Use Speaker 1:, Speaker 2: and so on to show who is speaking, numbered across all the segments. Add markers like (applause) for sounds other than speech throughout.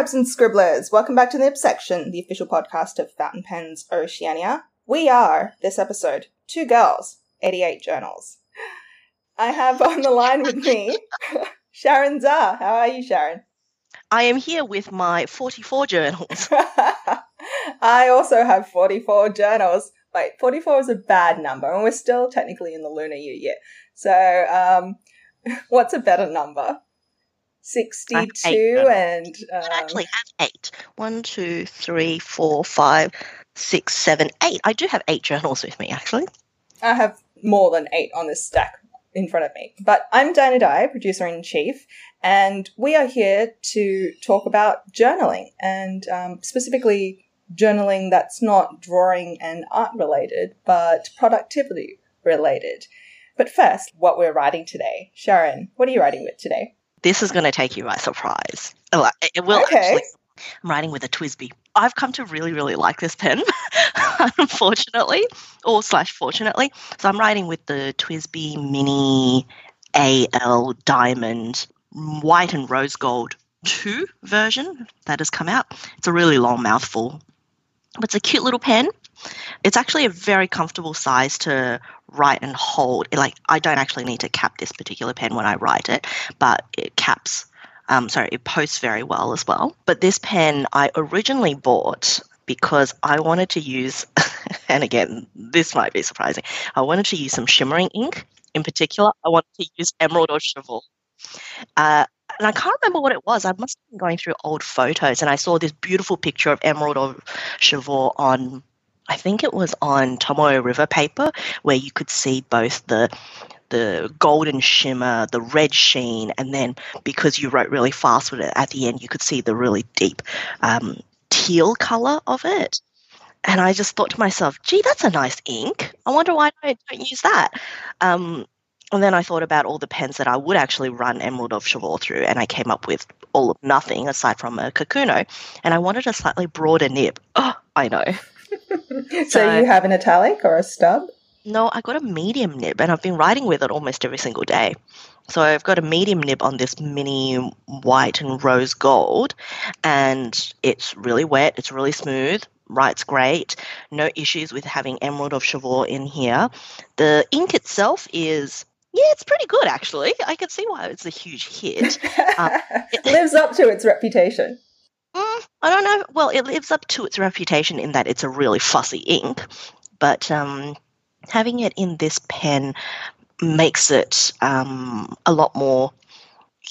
Speaker 1: Scribes and Scribblers, welcome back to the Nib Section, the official podcast of Fountain Pens Oceania. We are, this episode, two girls, 88 journals. I have on the line with me (laughs) Sharyn Zha. How are you, Sharyn?
Speaker 2: I am here with my 44 journals. (laughs)
Speaker 1: I also have 44 journals. Wait, 44 is a bad number, and we're still technically in the lunar year yet. So, um, (laughs) what's a better number? 62 and. Um,
Speaker 2: I actually have eight. One, two, three, four, five, six, seven, eight. I do have eight journals with me, actually.
Speaker 1: I have more than eight on this stack in front of me. But I'm Dinah Dye, producer in chief, and we are here to talk about journaling and um, specifically journaling that's not drawing and art related, but productivity related. But first, what we're writing today. Sharyn, what are you writing with today?
Speaker 2: This is going to take you by surprise. It will okay. actually. I'm writing with a TWSBI. I've come to really, really like this pen, (laughs) unfortunately, or slash fortunately. So I'm writing with the TWSBI Mini AL Diamond White and Rose Gold 2 version that has come out. It's a really long mouthful. But it's a cute little pen. It's actually a very comfortable size to write and hold. Like I don't actually need to cap this particular pen when I write it, but it caps um, sorry, it posts very well as well. But this pen I originally bought because I wanted to use, (laughs) and again, this might be surprising, I wanted to use some shimmering ink. In particular, I wanted to use Emerald of Chivor. Uh, and I can't remember what it was. I must have been going through old photos and I saw this beautiful picture of Emerald of Chivor on, I think it was on Tomoe River paper, where you could see both the the golden shimmer, the red sheen, and then because you wrote really fast with it at the end, you could see the really deep um, teal color of it. And I just thought to myself, gee, that's a nice ink. I wonder why I don't use that. Um, and then I thought about all the pens that I would actually run Emerald of Chivor through, and I came up with all of nothing aside from a Kakuno. And I wanted a slightly broader nib. Oh, I know.
Speaker 1: So, so you have an italic or a stub?
Speaker 2: No, I got a medium nib and I've been writing with it almost every single day. So I've got a medium nib on this mini white and rose gold, and it's really wet, it's really smooth, writes great, no issues with having Emerald of Chivor in here. The ink itself is yeah, it's pretty good actually. I can see why it's a huge hit. (laughs)
Speaker 1: Um, (laughs) it lives up to its reputation.
Speaker 2: I don't know. Well, it lives up to its reputation in that it's a really fussy ink, but um, having it in this pen makes it um, a lot more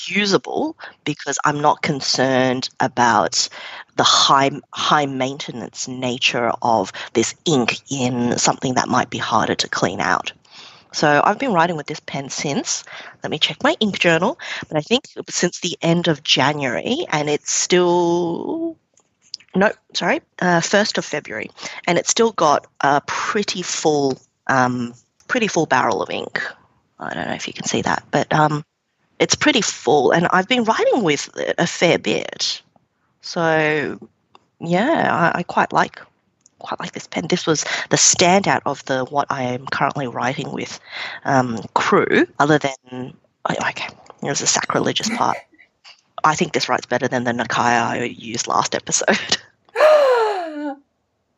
Speaker 2: usable because I'm not concerned about the high high maintenance nature of this ink in something that might be harder to clean out. So I've been writing with this pen since. Let me check my ink journal, but I think since the end of January, and it's still no, sorry, uh, first of February, and it's still got a pretty full um, pretty full barrel of ink. I don't know if you can see that, but um, it's pretty full, and I've been writing with it a fair bit. So, yeah, I, I quite like quite like this pen. This was the standout of the what I am currently writing with um, crew. Other than okay, was a sacrilegious part. I think this writes better than the Nakaya I used last episode. (laughs)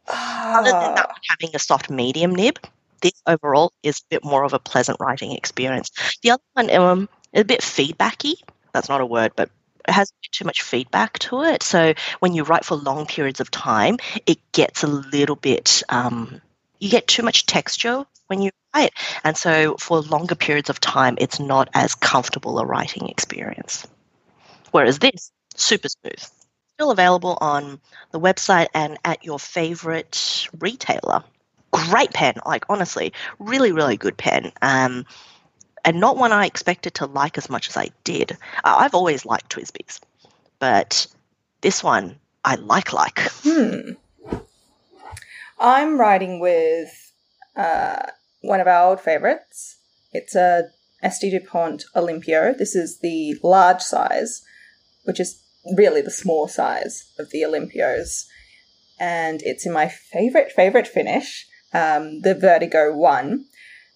Speaker 2: Other than that, having a soft medium nib, this overall is a bit more of a pleasant writing experience. The other one, um, a bit feedbacky. That's not a word, but has too much feedback to it. So when you write for long periods of time, it gets a little bit. Um, you get too much texture when you write, and so for longer periods of time, it's not as comfortable a writing experience. Whereas this, super smooth. Still available on the website and at your favorite retailer great pen. Like honestly, really, really good pen. Um, and not one I expected to like as much as I did. I've always liked TWSBIs, but this one I like like.
Speaker 1: Hmm. I'm riding with uh, one of our old favorites. It's a ST Dupont Olympio. This is the large size, which is really the small size of the Olympios. And it's in my favorite, favorite finish um, the Vertigo One,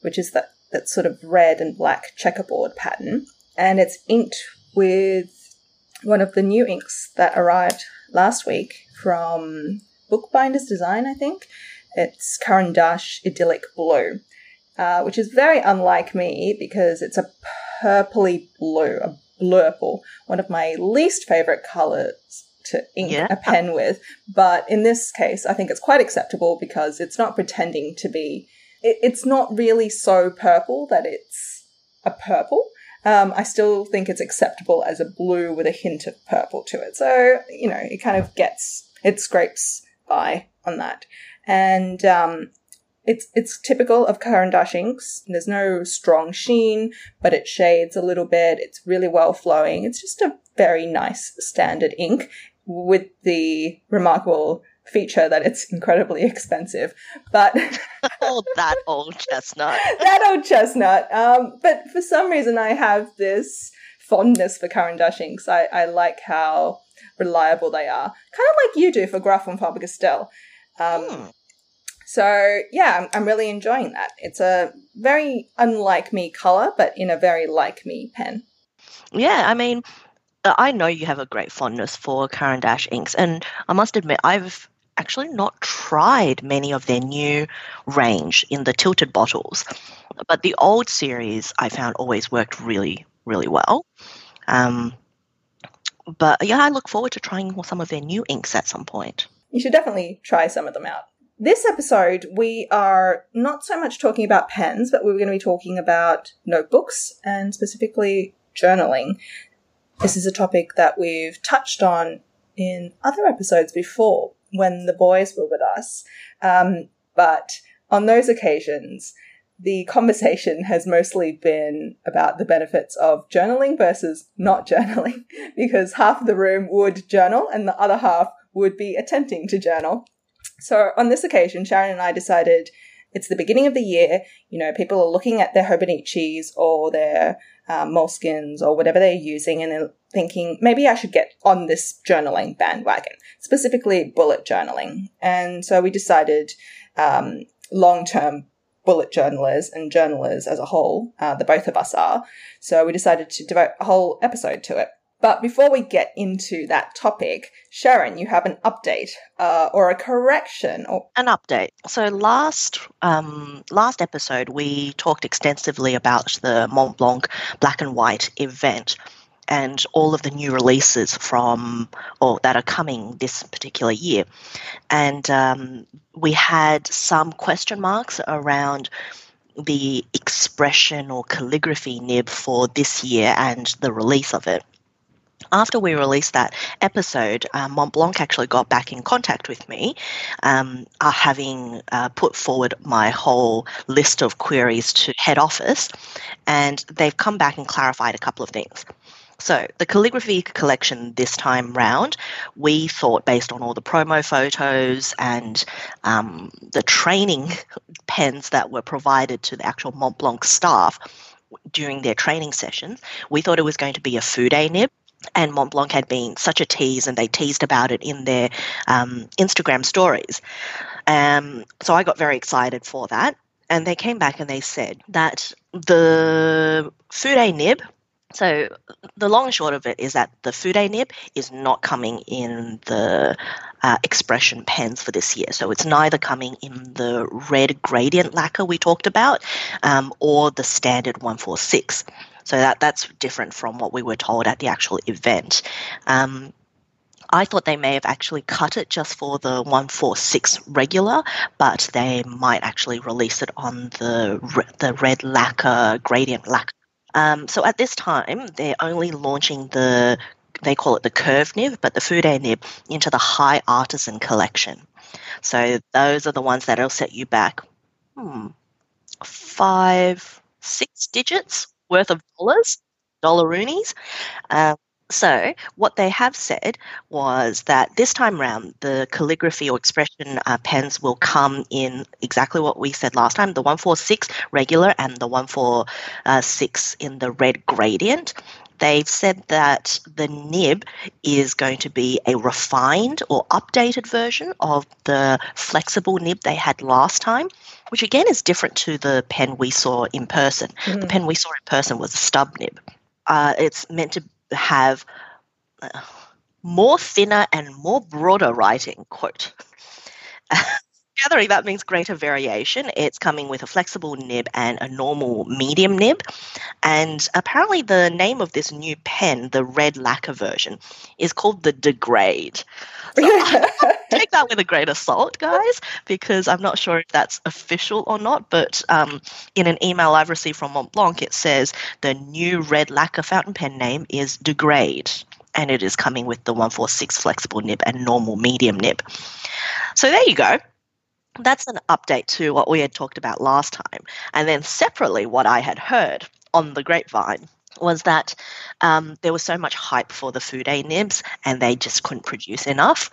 Speaker 1: which is that that sort of red and black checkerboard pattern, and it's inked with one of the new inks that arrived last week from Bookbinders Design, I think. It's Caran d'Ache Idyllic Blue, uh, which is very unlike me because it's a purpley blue, a blurple, one of my least favorite colors to ink yeah. a pen with. But in this case, I think it's quite acceptable because it's not pretending to be, it, it's not really so purple that it's a purple. Um, I still think it's acceptable as a blue with a hint of purple to it. So, you know, it kind of gets, it scrapes by on that. And um, it's it's typical of Caran d'Ache inks. There's no strong sheen, but it shades a little bit. It's really well flowing. It's just a very nice standard ink with the remarkable feature that it's incredibly expensive. But (laughs)
Speaker 2: oh, that old chestnut. (laughs)
Speaker 1: that old chestnut. Um, but for some reason, I have this fondness for d'Ache inks. I, I like how reliable they are, kind of like you do for Graf von Faber-Castell. Um, hmm. So yeah, I'm, I'm really enjoying that. It's a very unlike me color, but in a very like me pen.
Speaker 2: Yeah, I mean, uh, I know you have a great fondness for Caran d'Ache inks, and I must admit, I've actually not tried many of their new range in the tilted bottles, but the old series I found always worked really, really well. Um, but yeah, I look forward to trying some of their new inks at some point.
Speaker 1: You should definitely try some of them out. This episode, we are not so much talking about pens, but we're going to be talking about notebooks and specifically journaling. This is a topic that we've touched on in other episodes before when the boys were with us. Um, but on those occasions, the conversation has mostly been about the benefits of journaling versus not journaling, (laughs) because half of the room would journal and the other half would be attempting to journal. So on this occasion, Sharyn and I decided it's the beginning of the year. You know, people are looking at their Hobonichis or their uh, Moleskines or whatever they're using and they're thinking, maybe I should get on this journaling bandwagon, specifically bullet journaling. And so we decided um, long term bullet journalers and journalers as a whole, uh, the both of us are. So we decided to devote a whole episode to it. But before we get into that topic, Sharyn, you have an update uh, or a correction or
Speaker 2: an update. So last um, last episode, we talked extensively about the Montblanc Black and White event and all of the new releases from or that are coming this particular year, and um, we had some question marks around the expression or calligraphy nib for this year and the release of it after we released that episode, uh, Montblanc actually got back in contact with me, um, uh, having uh, put forward my whole list of queries to head office, and they've come back and clarified a couple of things. So, the calligraphy collection this time round, we thought based on all the promo photos and um, the training (laughs) pens that were provided to the actual Montblanc staff during their training sessions, we thought it was going to be a Fude nib and Montblanc had been such a tease, and they teased about it in their um, Instagram stories. Um, so I got very excited for that. And they came back and they said that the Fude nib, so the long short of it is that the Fude nib is not coming in the uh, expression pens for this year. So it's neither coming in the red gradient lacquer we talked about um, or the standard 146. So that that's different from what we were told at the actual event. Um, I thought they may have actually cut it just for the 146 regular, but they might actually release it on the the red lacquer gradient lacquer. Um, so at this time, they're only launching the they call it the curve nib, but the Fude nib into the high artisan collection. So those are the ones that'll set you back hmm, five, six digits worth of dollars, dollaroonies. Um, so, what they have said was that this time round, the calligraphy or expression uh, pens will come in exactly what we said last time the 146 regular and the 146 in the red gradient. They've said that the nib is going to be a refined or updated version of the flexible nib they had last time, which again is different to the pen we saw in person. Mm. The pen we saw in person was a stub nib. Uh, it's meant to have uh, more thinner and more broader writing, quote. (laughs) Gathering, that means greater variation. It's coming with a flexible nib and a normal medium nib. And apparently, the name of this new pen, the red lacquer version, is called the Degrade. So (laughs) take that with a grain of salt, guys, because I'm not sure if that's official or not. But um, in an email I've received from Montblanc, it says the new red lacquer fountain pen name is Degrade and it is coming with the 146 flexible nib and normal medium nib. So there you go that's an update to what we had talked about last time. And then separately, what I had heard on the grapevine was that um, there was so much hype for the Fude nibs and they just couldn't produce enough.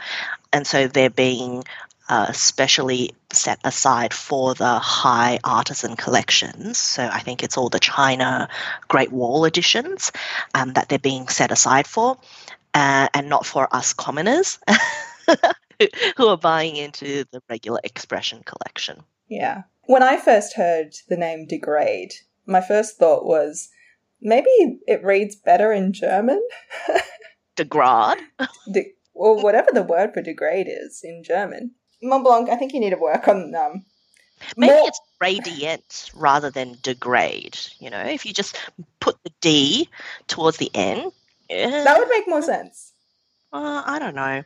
Speaker 2: And so they're being uh, specially set aside for the high artisan collections. So I think it's all the China Great Wall editions um, that they're being set aside for, uh, and not for us commoners. (laughs) (laughs) who are buying into the regular expression collection.
Speaker 1: Yeah. When I first heard the name degrade, my first thought was maybe it reads better in German. (laughs)
Speaker 2: Degrade?
Speaker 1: De- or whatever the word for degrade is in German. Montblanc, I think you need to work on um
Speaker 2: Maybe more- it's radiant rather than degrade. You know, if you just put the D towards the N.
Speaker 1: that would make more sense.
Speaker 2: Uh, I don't know.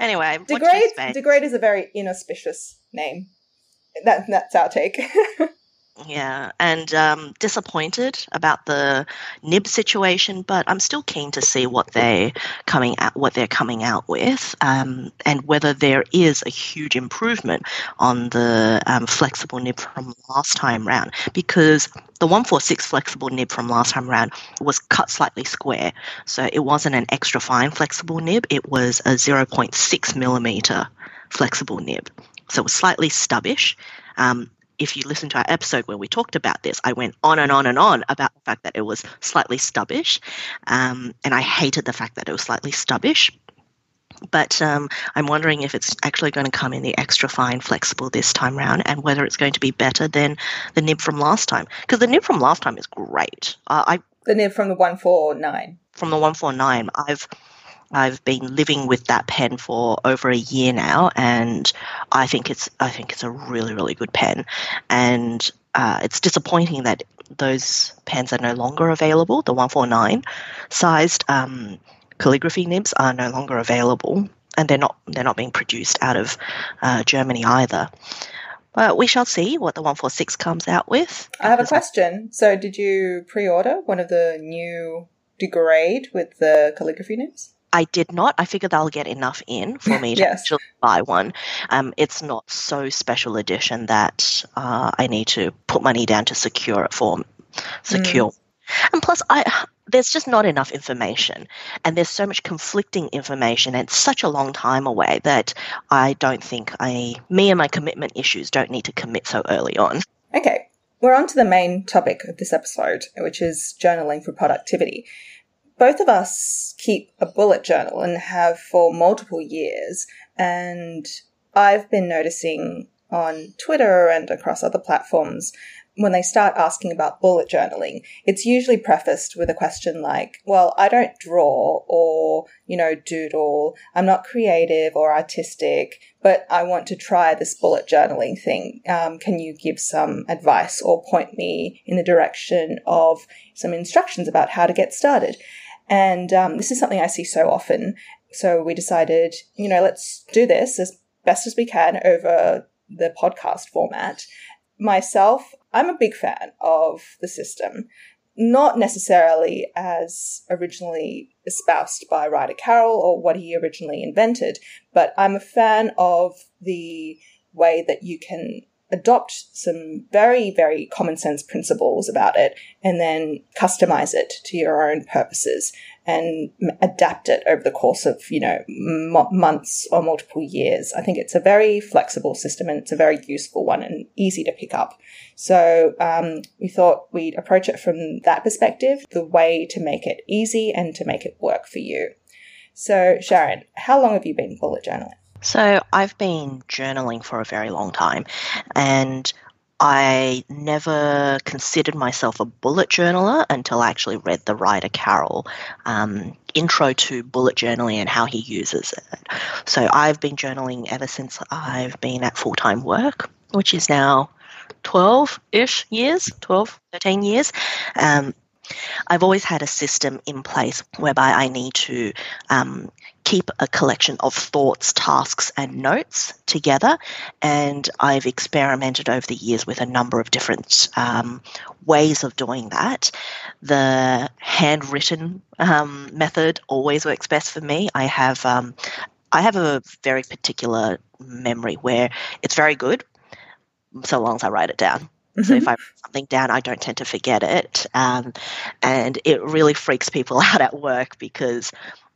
Speaker 2: Anyway,
Speaker 1: degrade degrade is a very inauspicious name. That that's our take. (laughs)
Speaker 2: Yeah, and um, disappointed about the nib situation, but I'm still keen to see what they coming out, what they're coming out with, um, and whether there is a huge improvement on the um, flexible nib from last time round. Because the 146 flexible nib from last time round was cut slightly square, so it wasn't an extra fine flexible nib; it was a 0.6 millimeter flexible nib, so it was slightly stubbish. Um, if you listen to our episode where we talked about this, I went on and on and on about the fact that it was slightly stubbish. Um, and I hated the fact that it was slightly stubbish. But um, I'm wondering if it's actually going to come in the extra fine flexible this time round and whether it's going to be better than the nib from last time. Because the nib from last time is great. Uh, I
Speaker 1: The nib from the 149.
Speaker 2: From the 149. I've I've been living with that pen for over a year now, and I think it's I think it's a really really good pen, and uh, it's disappointing that those pens are no longer available. The 149 sized um, calligraphy nibs are no longer available, and they're not they're not being produced out of uh, Germany either. But we shall see what the 146 comes out with.
Speaker 1: I have a question. So, did you pre-order one of the new degrade with the calligraphy nibs?
Speaker 2: I did not. I figured they'll get enough in for me to yes. actually buy one. Um, it's not so special edition that uh, I need to put money down to secure it for secure. Mm. And plus, I there's just not enough information, and there's so much conflicting information, and it's such a long time away that I don't think I, me and my commitment issues, don't need to commit so early on.
Speaker 1: Okay, we're on to the main topic of this episode, which is journaling for productivity both of us keep a bullet journal and have for multiple years. And I've been noticing on Twitter and across other platforms when they start asking about bullet journaling, it's usually prefaced with a question like, well, I don't draw or, you know, doodle. I'm not creative or artistic, but I want to try this bullet journaling thing. Um, can you give some advice or point me in the direction of some instructions about how to get started? And um, this is something I see so often. So we decided, you know, let's do this as best as we can over the podcast format. Myself, I'm a big fan of the system, not necessarily as originally espoused by Ryder Carroll or what he originally invented, but I'm a fan of the way that you can adopt some very, very common sense principles about it and then customize it to your own purposes and adapt it over the course of, you know, m- months or multiple years. I think it's a very flexible system and it's a very useful one and easy to pick up. So um, we thought we'd approach it from that perspective, the way to make it easy and to make it work for you. So, Sharyn, how long have you been bullet journaling?
Speaker 2: So I've been journaling for a very long time, and I never considered myself a bullet journaler until I actually read the Ryder Carroll um, intro to bullet journaling and how he uses it. So I've been journaling ever since I've been at full time work, which is now 12 ish years, 12, 13 years. Um, I've always had a system in place whereby I need to um, keep a collection of thoughts, tasks, and notes together. And I've experimented over the years with a number of different um, ways of doing that. The handwritten um, method always works best for me. I have um, I have a very particular memory where it's very good, so long as I write it down. Mm-hmm. So if mm-hmm. I write something down, I don't tend to forget it. Um, and it really freaks people (laughs) out at work because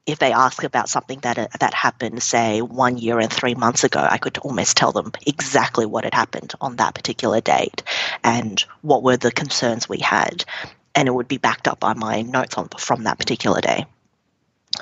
Speaker 2: if they ask about something that uh, that happened, say one year and three months ago, I could almost tell them exactly what had happened on that particular date and what were the concerns we had, and it would be backed up by my notes on from that particular day.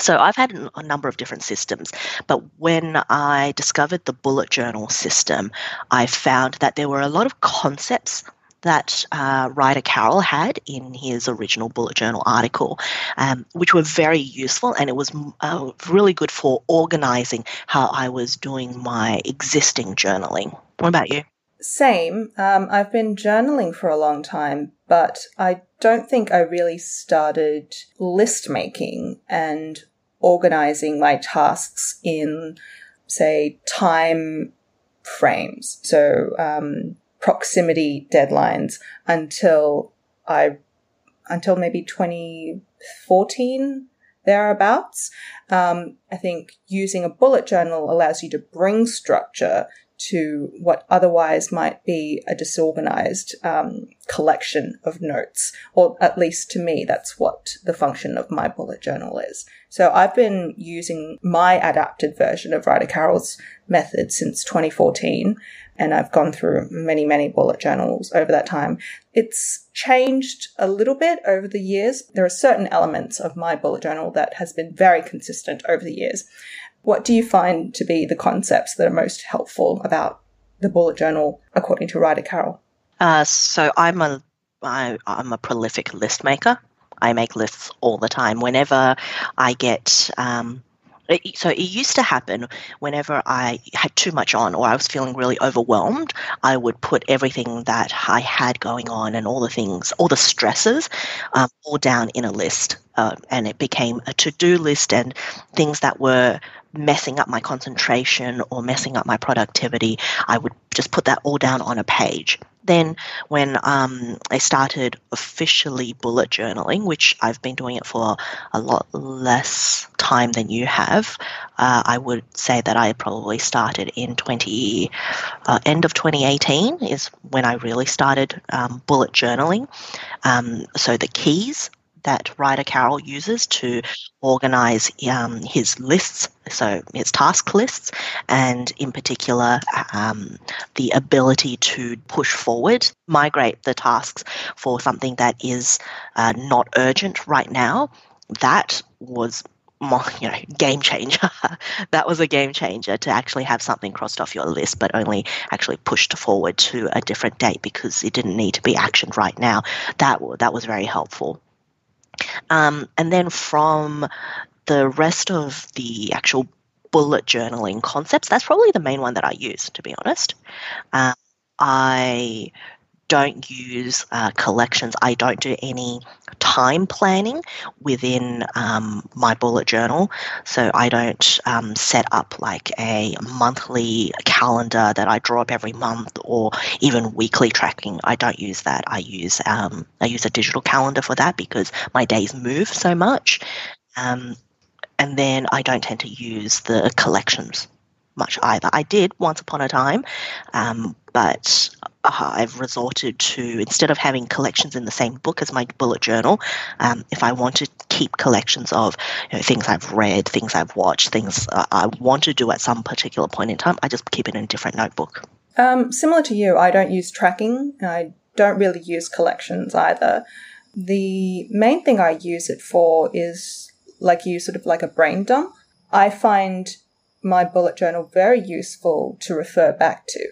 Speaker 2: So I've had a number of different systems, but when I discovered the bullet journal system, I found that there were a lot of concepts that uh, Ryder Carroll had in his original bullet journal article, um, which were very useful, and it was uh, really good for organizing how I was doing my existing journaling. What about you?
Speaker 1: Same. Um, I've been journaling for a long time, but I don't think I really started list making and organizing my tasks in, say, time frames. So, um, proximity deadlines until I, until maybe 2014 thereabouts. Um, I think using a bullet journal allows you to bring structure to what otherwise might be a disorganized um, collection of notes, or at least to me, that's what the function of my bullet journal is. So I've been using my adapted version of Ryder Carroll's method since 2014, and I've gone through many, many bullet journals over that time. It's changed a little bit over the years. There are certain elements of my bullet journal that has been very consistent over the years. What do you find to be the concepts that are most helpful about the bullet journal, according to Ryder Carroll?
Speaker 2: Uh, so I'm a I, I'm a prolific list maker. I make lists all the time. Whenever I get um, so it used to happen whenever I had too much on or I was feeling really overwhelmed, I would put everything that I had going on and all the things, all the stresses, um, all down in a list. Uh, and it became a to do list and things that were messing up my concentration or messing up my productivity, I would just put that all down on a page. Then, when um, I started officially bullet journaling, which I've been doing it for a lot less time than you have, uh, I would say that I probably started in 20 uh, end of 2018 is when I really started um, bullet journaling. Um, so the keys that Ryder Carroll uses to organize um, his lists, so his task lists, and in particular, um, the ability to push forward, migrate the tasks for something that is uh, not urgent right now. That was you know, game changer. (laughs) that was a game changer to actually have something crossed off your list, but only actually pushed forward to a different date because it didn't need to be actioned right now. That that was very helpful. Um, and then from the rest of the actual bullet journaling concepts, that's probably the main one that I use, to be honest. Um, I don't use uh, collections. I don't do any time planning within um, my bullet journal. So I don't um, set up like a monthly calendar that I draw up every month or even weekly tracking. I don't use that. I use um, I use a digital calendar for that because my days move so much. Um, and then I don't tend to use the collections much either. I did once upon a time, um, but uh, I've resorted to instead of having collections in the same book as my bullet journal, um, if I want to keep collections of you know, things I've read, things I've watched, things uh, I want to do at some particular point in time, I just keep it in a different notebook.
Speaker 1: Um, similar to you, I don't use tracking. I don't really use collections either. The main thing I use it for is like you, sort of like a brain dump. I find my bullet journal very useful to refer back to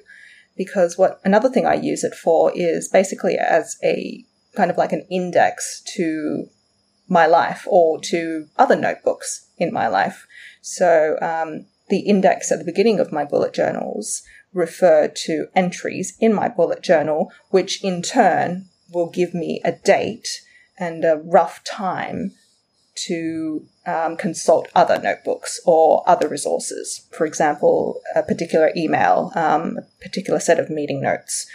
Speaker 1: because what another thing I use it for is basically as a kind of like an index to my life or to other notebooks in my life. So um, the index at the beginning of my bullet journals refer to entries in my bullet journal, which in turn will give me a date and a rough time to um, consult other notebooks or other resources. For example, a particular email, um, a particular set of meeting notes,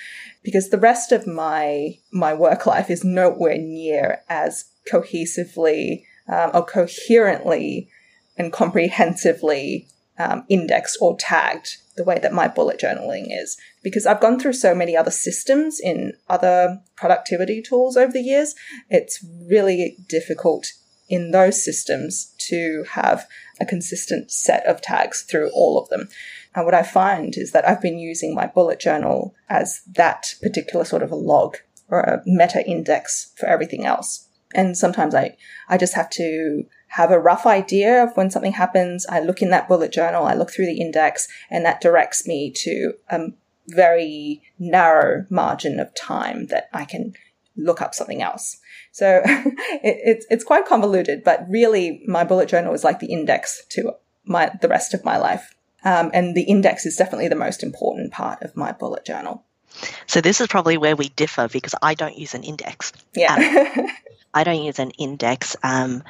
Speaker 1: because the rest of my my work life is nowhere near as cohesively um, or coherently and comprehensively um, indexed or tagged the way that my bullet journaling is because I've gone through so many other systems in other productivity tools over the years. It's really difficult in those systems to have a consistent set of tags through all of them. And what I find is that I've been using my bullet journal as that particular sort of a log or a meta index for everything else. And sometimes I, I just have to have a rough idea of when something happens. I look in that bullet journal, I look through the index, and that directs me to a very narrow margin of time that I can look up something else. So (laughs) it, it's it's quite convoluted, but really my bullet journal is like the index to my the rest of my life. Um, and the index is definitely the most important part of my bullet journal.
Speaker 2: So this is probably where we differ because I don't use an index.
Speaker 1: Yeah.
Speaker 2: Um, (laughs) I don't use an index. Um,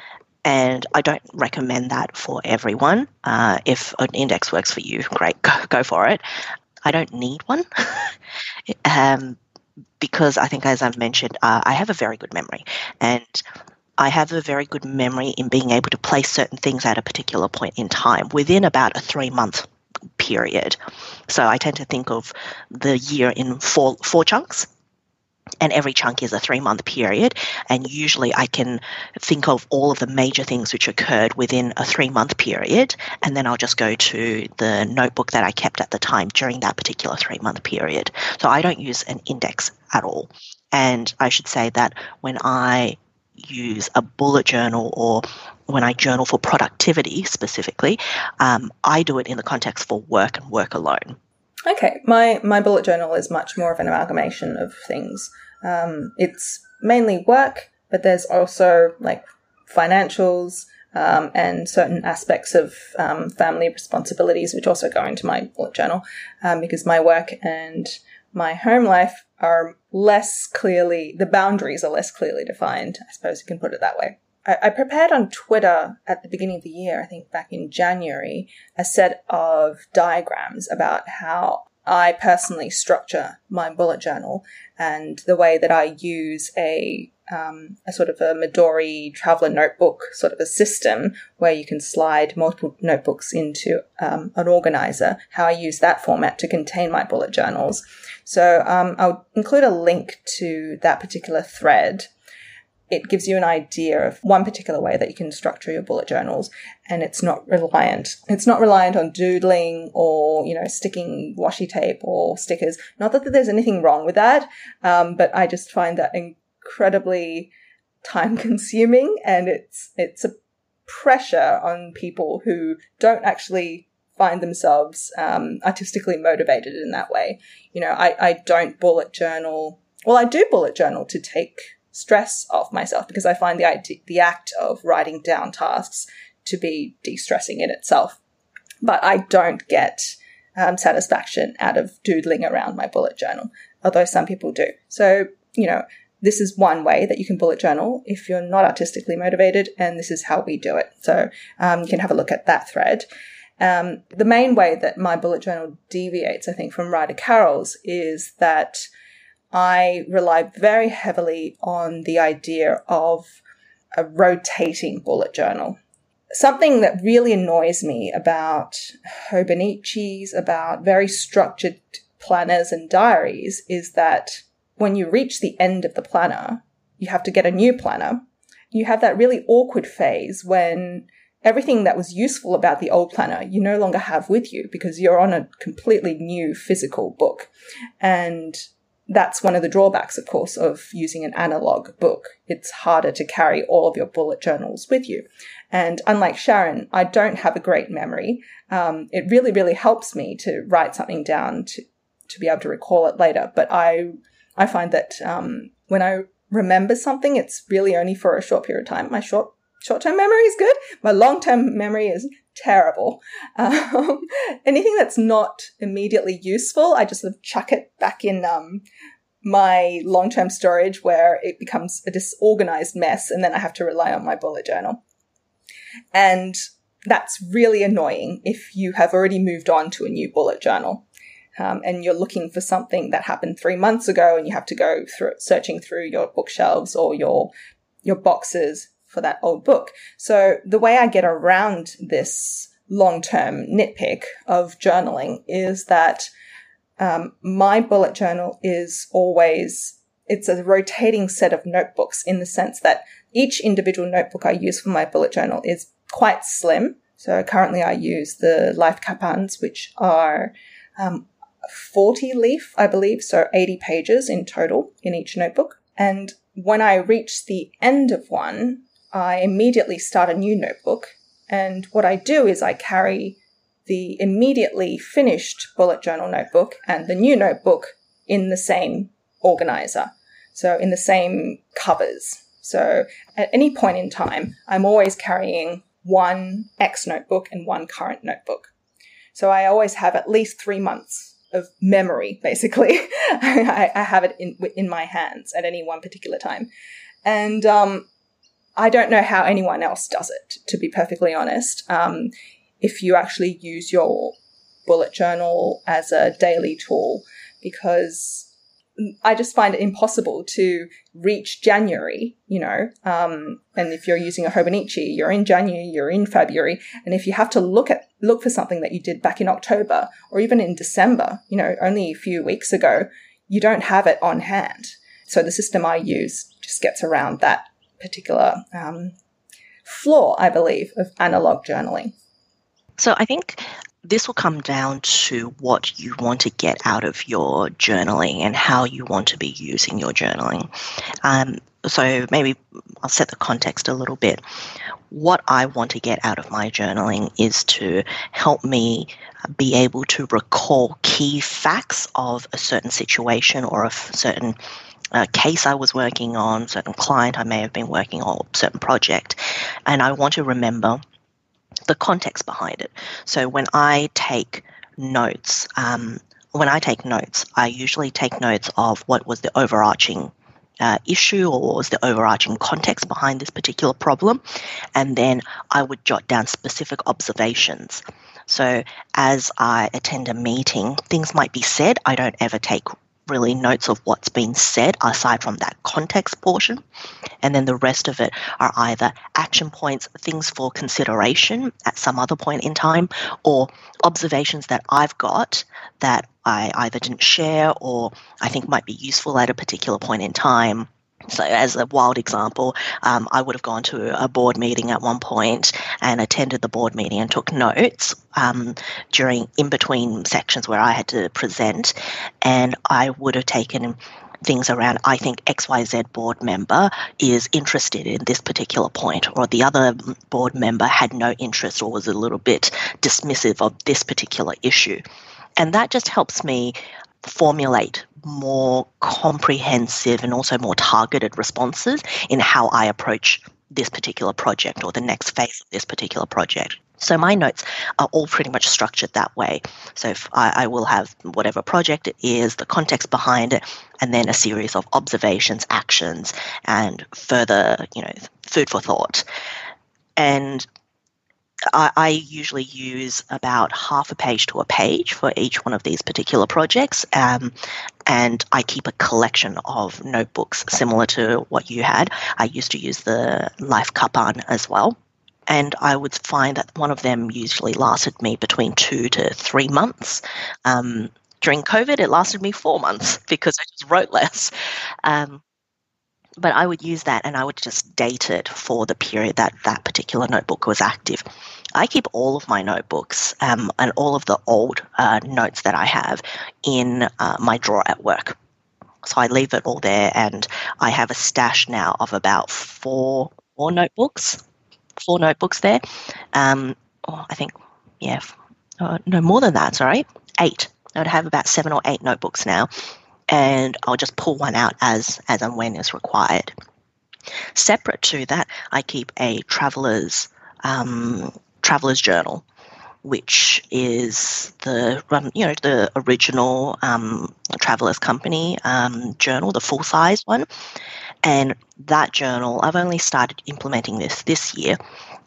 Speaker 2: and I don't recommend that for everyone. Uh, if an index works for you, great, (laughs) go, go for it. I don't need one um, because I think, as I've mentioned, uh, I have a very good memory, and I have a very good memory in being able to place certain things at a particular point in time within about a three month period. So I tend to think of the year in four four chunks and every chunk is a three month period. And usually I can think of all of the major things which occurred within a three month period. And then I'll just go to the notebook that I kept at the time during that particular three month period. So I don't use an index at all. And I should say that when I use a bullet journal or when I journal for productivity specifically, um, I do it in the context for work and work alone.
Speaker 1: Okay, my my bullet journal is much more of an amalgamation of things. Um, it's mainly work, but there's also like financials um, and certain aspects of um, family responsibilities, which also go into my bullet journal um, because my work and my home life are less clearly the boundaries are less clearly defined. I suppose you can put it that way. I, prepared on Twitter at the beginning of the year, I think back in January, a set of diagrams about how I personally structure my bullet journal and the way that I use a um, a sort of a Midori traveler notebook sort of a system where you can slide multiple notebooks into um, an organizer, how I use that format to contain my bullet journals. So um, I'll include a link to that particular thread it gives you an idea of one particular way that you can structure your bullet journals and it's not reliant it's not reliant on doodling or you know sticking washi tape or stickers. Not that there's anything wrong with that um, but i just find that incredibly time consuming and it's it's a pressure on people who don't actually find themselves um, artistically motivated in that way. You know I, I don't bullet journal well i do bullet journal to take stress off myself because I find the idea, the act of writing down tasks to be de-stressing in itself. But I don't get um, satisfaction out of doodling around my bullet journal, although some people do. So, you know, this is one way that you can bullet journal if you're not artistically motivated, and this is how we do it. So um, you can have a look at that thread. Um, the main way that my bullet journal deviates, I think, from Ryder Carroll's is that I rely very heavily on the idea of a rotating bullet journal. Something that really annoys me about Hobonichis, about very structured planners and diaries, is that when you reach the end of the planner, you have to get a new planner. You have that really awkward phase when everything that was useful about the old planner you no longer have with you because you're on a completely new physical book. And that's one of the drawbacks, of course, of using an analog book. It's harder to carry all of your bullet journals with you. And unlike Sharyn, I don't have a great memory. Um, it really, really helps me to write something down to, to be able to recall it later. But I I find that um, when I remember something, it's really only for a short period of time. My short short term memory is good. My long term memory is terrible. Um, (laughs) anything that's not immediately useful, I just sort of chuck it back in um, my long term storage where it becomes a disorganized mess, and then I have to rely on my bullet journal. And that's really annoying if you have already moved on to a new bullet journal. Um, and you're looking for something that happened three months ago, and you have to go through searching through your bookshelves or your your boxes for that old book. So the way I get around this long term nitpick of journaling is that um, my bullet journal is always it's a rotating set of notebooks in the sense that each individual notebook I use for my bullet journal is quite slim. So currently I use the Life Kappans, which are um, 40 leaf, I believe, so 80 pages in total in each notebook. And when I reach the end of one, I immediately start a new notebook. And what I do is I carry the immediately finished bullet journal notebook and the new notebook in the same organizer. So in the same covers. So at any point in time, I'm always carrying one X notebook and one current notebook. So I always have at least three months of memory, (laughs) basically. (laughs) I, I, have it in, in my hands at any one particular time. And um, I don't know how anyone else does it, to be perfectly honest. Um, if you actually use your bullet journal as a daily tool, because I just find it impossible to reach January, you know. Um, and if you're using a Hobonichi, you're in January, you're in February, and if you have to look at look for something that you did back in October or even in December, you know, only a few weeks ago, you don't have it on hand. So the system I use just gets around that particular um, flaw, I believe, of analog journaling.
Speaker 2: So I think this will come down to what you want to get out of your journaling and how you want to be using your journaling. Um, so maybe I'll set the context a little bit. What I want to get out of my journaling is to help me be able to recall key facts of a certain situation or a certain uh, case I was working on, certain client I may have been working on, certain project, and I want to remember the context behind it. So when I take notes, um, when I take notes, I usually take notes of what was the overarching uh, issue or what was the overarching context behind this particular problem, and then I would jot down specific observations. So as I attend a meeting, things might be said. I don't ever take really notes of what's been said aside from that context portion. And then the rest of it are either action points, things for consideration at some other point in time, or observations that I've got that I either didn't share or I think might be useful at a particular point in time so, as a wild example, um, I would have gone to a board meeting at one point and attended the board meeting and took notes um, during in between sections where I had to present, and I would have taken things around I think XYZ board member is interested in this particular point, or the other board member had no interest or was a little bit dismissive of this particular issue. And that just helps me formulate more comprehensive and also more targeted responses in how I approach this particular project or the next phase of this particular project. So my notes are all pretty much structured that way. So I, I, will have whatever project it is, the context behind it, and then a series of observations, actions, and further, you know, food for thought. And I, I, usually use about half a page to a page for each one of these particular projects. Um, and I keep a collection of notebooks similar to what you had. I used to use the Life Kappan as well. And I would find that one of them usually lasted me between two to three months. Um, during COVID, it lasted me four months (laughs) because I just wrote less. Um, but I would use that and I would just date it for the period that that particular notebook was active. I keep all of my notebooks um, and all of the old uh, notes that I have in uh, my drawer at work. So I leave it all there, and I have a stash now of about four four notebooks, four notebooks there. Um, oh, I think, yeah, uh, no more than that. Sorry, eight I would have about seven or eight notebooks now, and I'll just pull one out as as and when is required. Separate to that, I keep a traveler's um, traveler's journal, which is the you know the original um, traveler's company um, journal, the full size one, and that journal I've only started implementing this this year.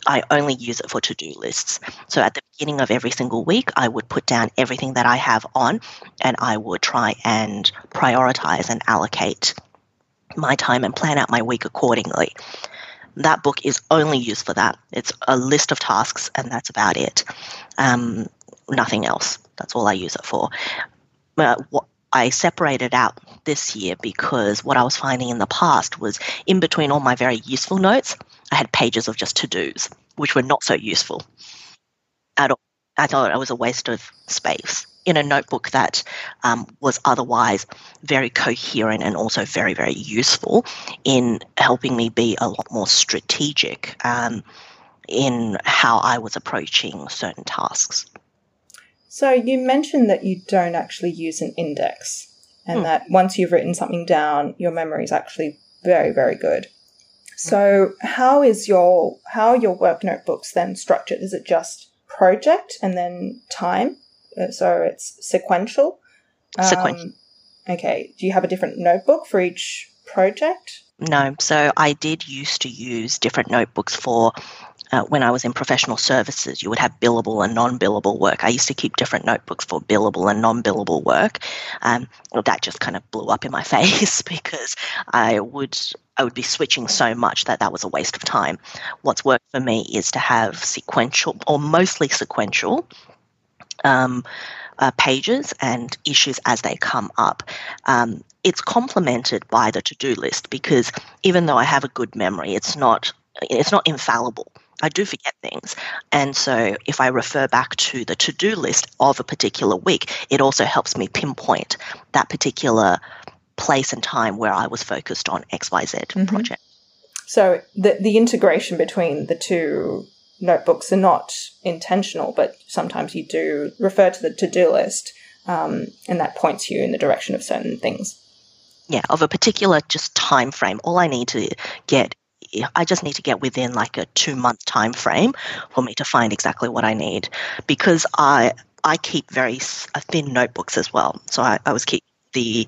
Speaker 2: I only use it for to do lists. So at the beginning of every single week, I would put down everything that I have on and I would try and prioritize and allocate my time and plan out my week accordingly. That book is only used for that. It's a list of tasks, and that's about it. Um, nothing else. That's all I use it for. Uh, what, I separated out this year because what I was finding in the past was in between all my very useful notes, I had pages of just to dos, which were not so useful at all. I thought it was a waste of space in a notebook that um, was otherwise very coherent and also very, very useful in helping me be a lot more strategic um, in how I was approaching certain tasks.
Speaker 1: So, you mentioned that you don't actually use an index, and hmm. that once you've written something down, your memory is actually very, very good. So, how is your how are your work notebooks then structured? Is it just project and then time? Uh, so it's sequential.
Speaker 2: Sequential. Um,
Speaker 1: okay. Do you have a different notebook for each project?
Speaker 2: No. So I did used to use different notebooks for uh, when I was in professional services, you would have billable and non billable work. I used to keep different notebooks for billable and non billable work. Um, well, that just kind of blew up in my (laughs) face because I would I would be switching so much that that was a waste of time. What's worked for me is to have sequential or mostly sequential um, uh, pages and issues as they come up. Um, it's complemented by the to-do list because even though I have a good memory, it's not it's not infallible. I do forget things. And so if I refer back to the to do list of a particular week, it also helps me pinpoint that particular place and time where I was focused on XYZ mm-hmm. project.
Speaker 1: So the, the integration between the two notebooks are not intentional, but sometimes you do refer to the to do list, um, and that points you in the direction of certain things.
Speaker 2: Yeah, of a particular just time frame. All I need to get I just need to get within like a two month time frame for me to find exactly what I need because I I keep very thin notebooks as well. So I, I was keep the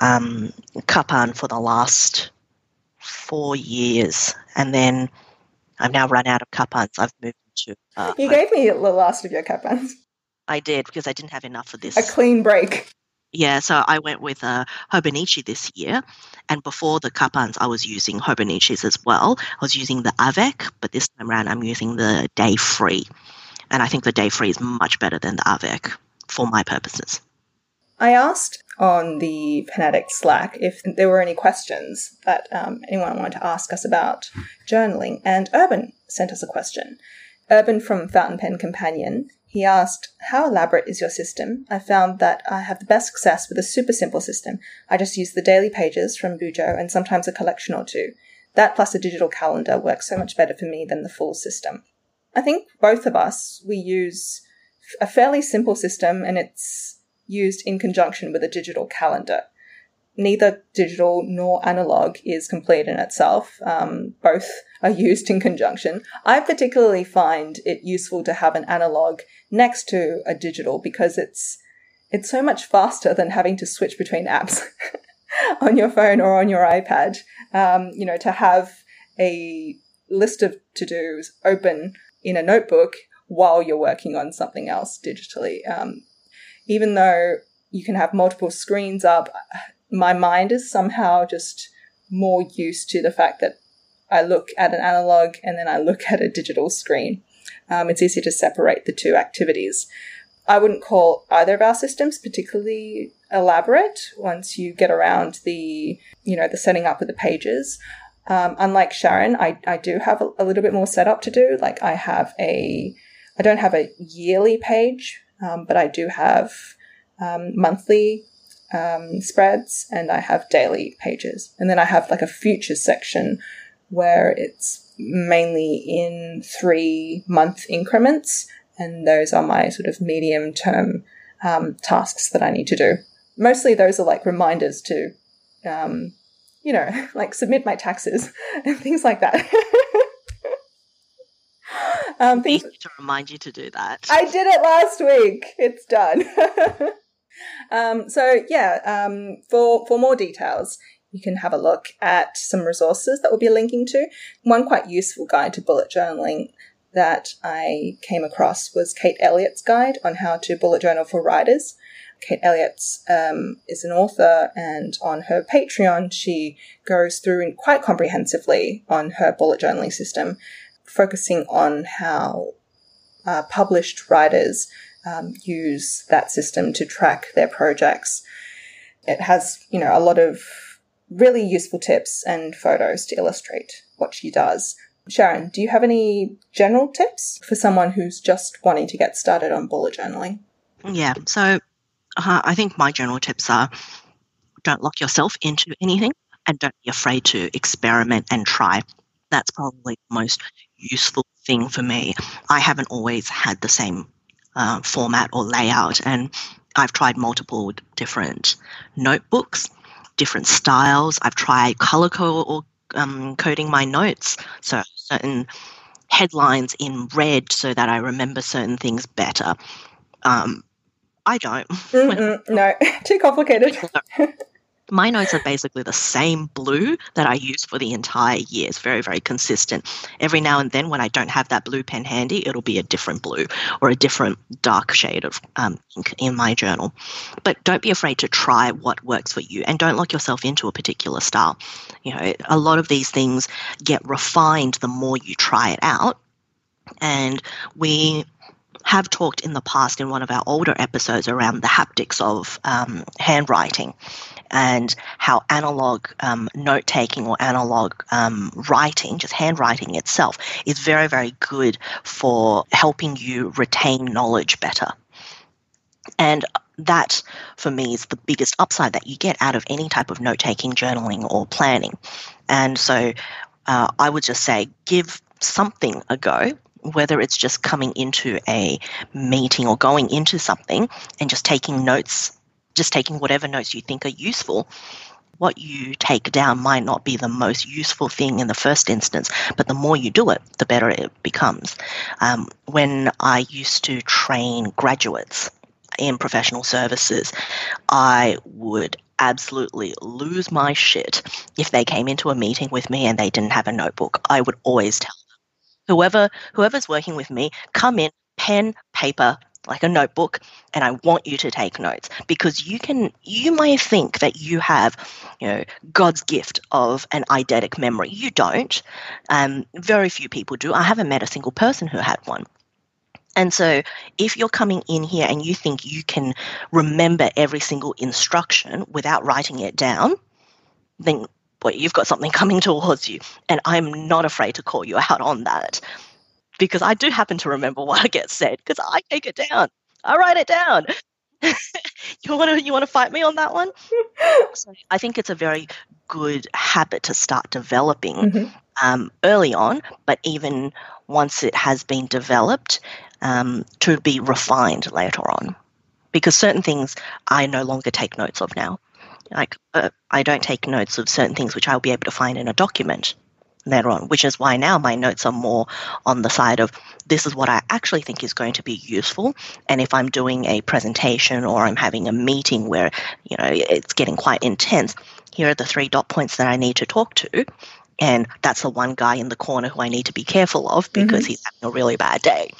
Speaker 2: um, Kappan for the last four years, and then I've now run out of Kappans. I've moved to.
Speaker 1: Uh, you gave me the last of your Kappans.
Speaker 2: I did because I didn't have enough of this.
Speaker 1: A clean break.
Speaker 2: Yeah, so I went with uh, Hobonichi this year, and before the Kappans, I was using Hobonichis as well. I was using the Avec, but this time around, I'm using the Day Free, and I think the Day Free is much better than the Avec for my purposes.
Speaker 1: I asked on the Pen Slack if there were any questions that um, anyone wanted to ask us about journaling, and Urban sent us a question. Urban from Fountain Pen Companion. He asked, How elaborate is your system? I found that I have the best success with a super simple system. I just use the daily pages from Bujo and sometimes a collection or two. That plus a digital calendar works so much better for me than the full system. I think both of us, we use a fairly simple system and it's used in conjunction with a digital calendar. Neither digital nor analog is complete in itself. Um, both are used in conjunction. I particularly find it useful to have an analog next to a digital because it's it's so much faster than having to switch between apps (laughs) on your phone or on your iPad. Um, you know, to have a list of to dos open in a notebook while you're working on something else digitally. Um, even though you can have multiple screens up, my mind is somehow just more used to the fact that I look at an analog and then I look at a digital screen. Um, it's easier to separate the two activities. I wouldn't call either of our systems particularly elaborate once you get around the, you know, the setting up of the pages. Um, unlike Sharyn, I, I do have a, a, little bit more setup to do. Like I have a, I don't have a yearly page um, but I do have um, monthly um, spreads and I have daily pages. And then I have like a future section where it's mainly in three month increments. And those are my sort of medium term um, tasks that I need to do. Mostly those are like reminders to, um, you know, (laughs) like submit my taxes (laughs) and things like that. (laughs)
Speaker 2: um, things to remind you to do that.
Speaker 1: I did it last week. It's done. um, so yeah, um, for for more details, you can have a look at some resources that we'll be linking to. One quite useful guide to bullet journaling that I came across was Kate Elliott's guide on how to bullet journal for writers. Kate Elliott um, is an author, and on her Patreon, she goes through quite comprehensively on her bullet journaling system, focusing on how uh, published writers um, use that system to track their projects. It has, you know, a lot of really useful tips and photos to illustrate what she does. Sharyn, do you have any general tips for someone who's just wanting to get started on bullet journaling?
Speaker 2: Yeah, so uh, I think my general tips are don't lock yourself into anything and don't be afraid to experiment and try. That's probably the most useful thing for me. I haven't always had the same uh, format or layout, and I've tried multiple different notebooks, different styles. I've tried color co- um, coding my notes, so certain headlines in red so that I remember certain things better. Um, I don't. (laughs)
Speaker 1: no, (laughs) too complicated.
Speaker 2: My notes are basically the same blue that I use for the entire year. It's very, very consistent. Every now and then, when I don't have that blue pen handy, it'll be a different blue or a different dark shade of um, ink in my journal. But don't be afraid to try what works for you and don't lock yourself into a particular style. You know, a lot of these things get refined the more you try it out. And we have talked in the past in one of our older episodes around the haptics of um, handwriting and how analog um, note taking or analog um, writing, just handwriting itself, is very, very good for helping you retain knowledge better. And that, for me, is the biggest upside that you get out of any type of note taking, journaling, or planning. And so uh, I would just say give something a go whether it's just coming into a meeting or going into something and just taking notes just taking whatever notes you think are useful. What you take down might not be the most useful thing in the first instance, but the more you do it, the better it becomes. Um, when I used to train graduates in professional services, I would absolutely lose my shit if they came into a meeting with me and they didn't have a notebook. I would always tell them, whoever whoever's working with me, come in, pen, paper, like a notebook and I want you to take notes because you can you may think that you have you know God's gift of an eidetic memory. You don't. Um, very few people do. I haven't met a single person who had one. And so if you're coming in here and you think you can remember every single instruction without writing it down then boy you've got something (laughs) coming towards you. And I'm not afraid to call you out on that because I do happen to remember what (laughs) gets said because I take it down. I write it down. (laughs) you want to you want to fight me on that one? (laughs) so I think it's a very good habit to start developing mm-hmm. um, early on, but even once it has been developed, um, to be refined later on. Because certain things I no longer take notes of now. Like uh, I don't take notes of certain things which I'll be able to find in a document later on, which is why now my notes are more on the side of this is what I actually think is going to be useful. And if I'm doing a presentation or I'm having a meeting where, you know, it's getting quite intense, here are the three dot points that I need to talk to. And that's the one guy in the corner who I need to be careful of because mm-hmm. he's having a really bad day.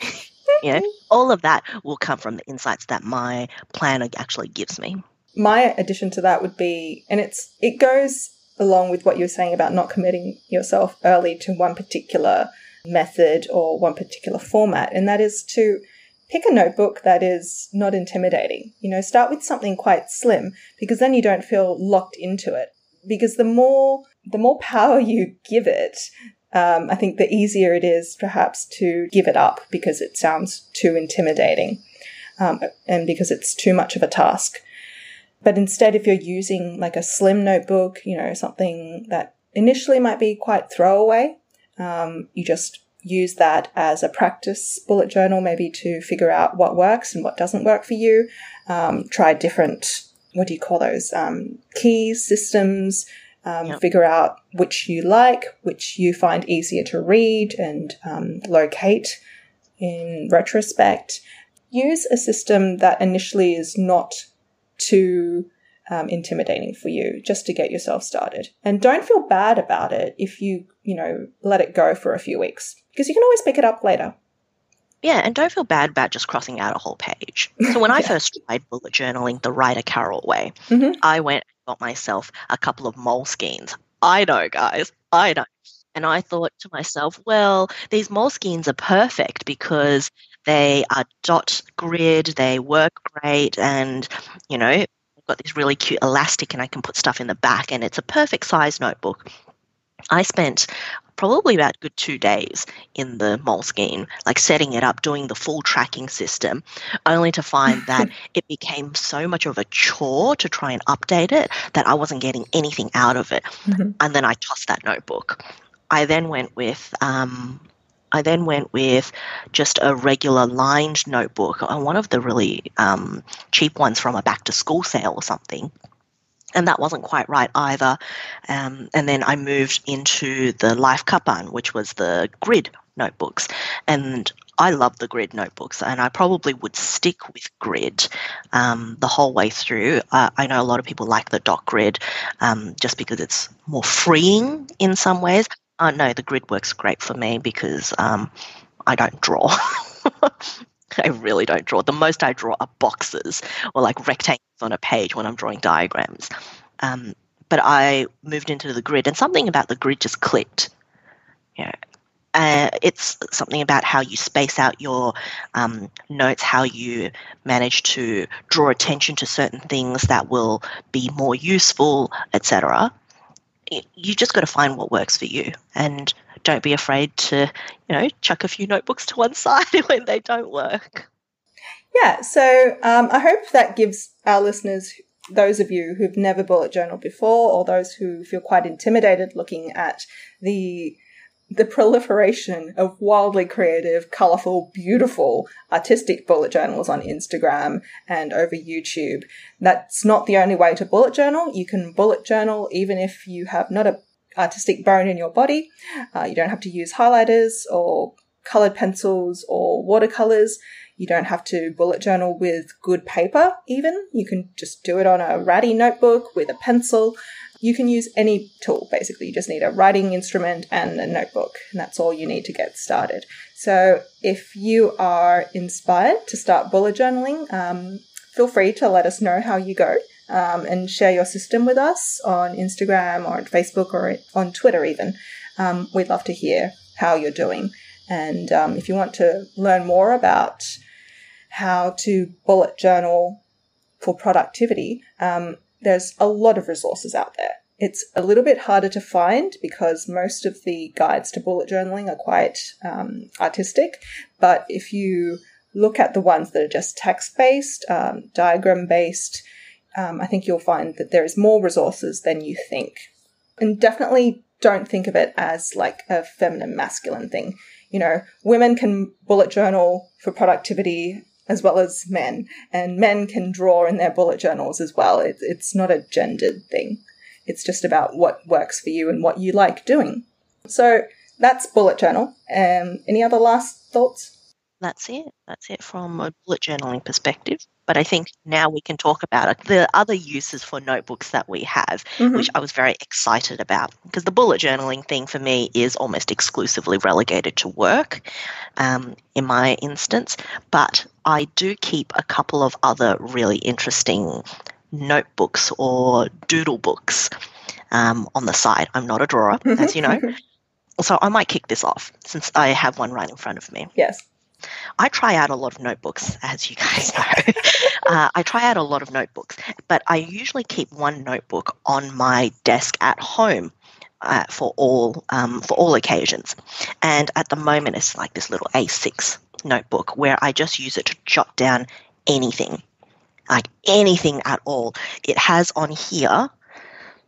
Speaker 2: (laughs) you know, all of that will come from the insights that my planner actually gives me.
Speaker 1: My addition to that would be, and it's it goes along with what you're saying about not committing yourself early to one particular method or one particular format, and that is to pick a notebook that is not intimidating. You know, start with something quite slim because then you don't feel locked into it. Because the more the more power (laughs) you give it, um, I think the easier it is perhaps to give it up because it sounds too intimidating um, and because it's too much of a task. But instead, if you're using like a slim notebook, you know, something that initially might be quite throwaway, um, you just use that as a practice bullet journal, maybe to figure out what works and what doesn't work for you. Um, try different, what do you call those? Um, keys, systems, um, yep. figure out which you like, which you find easier to read and um, locate in retrospect. Use a system that initially is not too um, intimidating for you just to get yourself started. And don't feel bad about it if you, you know, let it go for a few weeks because you can always pick it up later.
Speaker 2: Yeah, and don't feel bad about just crossing out a whole page. So when (laughs) I first tried bullet journaling the Ryder Carroll way, mm-hmm. I went and got myself a couple of Moleskines. I know, guys, I know. And I thought to myself, well, these Moleskines are perfect because they are dot grid, they work great, and you know, I've got this really cute elastic and I can put stuff in the back and it's a perfect size notebook. I spent probably about good two days in the Moleskine, like setting it up, doing the full tracking system, only to find (laughs) that it became so much of a chore to try and update it that I wasn't getting anything out of it. Mm-hmm. And then I tossed that notebook. I then went with um, I then went with just a regular lined notebook, uh, one of the really um, cheap ones from a back to school sale or something. And that wasn't quite right either. Um, and then I moved into the Life Kappan, which was the grid notebooks. And I love the grid notebooks, and I probably would stick with grid um, the whole way through. Uh, I know a lot of people like the dot grid um, just because it's more freeing in some ways. Uh, no, the grid works great for me because um, I don't draw. (laughs) I really don't draw. The most I draw are boxes or like rectangles on a page when I'm drawing diagrams. Um, but I moved into the grid, and something about the grid just clicked. Know, uh, it's something about how you space out your um, notes, how you manage to draw attention to certain things that will be more useful, etc you just got to find what works for you. And don't be afraid to you know chuck a few notebooks to one (laughs) side when they don't work.
Speaker 1: Yeah so um, i hope that gives our listeners those of you who've never bullet journaled before or those who feel quite intimidated looking at the the proliferation of wildly creative, colorful, beautiful, artistic bullet journals on Instagram and over YouTube. That's not the only way to bullet journal. You can bullet journal even if you have not a artistic bone in your body. Uh, you don't have to use highlighters or colored pencils or watercolors. You don't have to bullet journal with good paper, even. You can just do it on a ratty notebook with a pencil. You can use any tool, basically. You just need a writing instrument and a notebook, and that's all you need to get started. So if you are inspired to start bullet journaling, um, feel free to let us know how you go. Um, and share your system with us on Instagram or on Facebook or on Twitter, even. Um, we'd love to hear how you're doing. And um, if you want to learn more about how to bullet journal for productivity, um, there's a lot of resources out there. It's a little bit harder to find because most of the guides to bullet journaling are quite um, artistic. But if you look at the ones that are just text based, um, diagram based, um, I think you'll find that there is more resources than you think. And definitely don't think of it as like a feminine masculine thing. You know, women can bullet journal for productivity as well as men, and men can draw in their bullet journals as well. It, it's not a gendered thing. It's just about what works for you and what you like doing. So that's bullet journal. Um, any other last thoughts?
Speaker 2: That's it. That's it from a bullet journaling perspective. But I think now we can talk about it. The other uses for notebooks that we have, mm-hmm. which I was very excited about, because the bullet journaling thing for me is almost exclusively relegated to work um, in my instance. But I do keep a couple of other really interesting notebooks or doodle books um, on the side. I'm not a drawer, as you know. (laughs) so I might kick this off since I have one right in front of me.
Speaker 1: Yes.
Speaker 2: I try out a lot of notebooks, as you guys (laughs) know. uh, I try out a lot of notebooks, but I usually keep one notebook on my desk at home. Uh, for all um, for all occasions, and at the moment it's like this little A6 notebook where I just use it to jot down anything, like anything at all. It has on here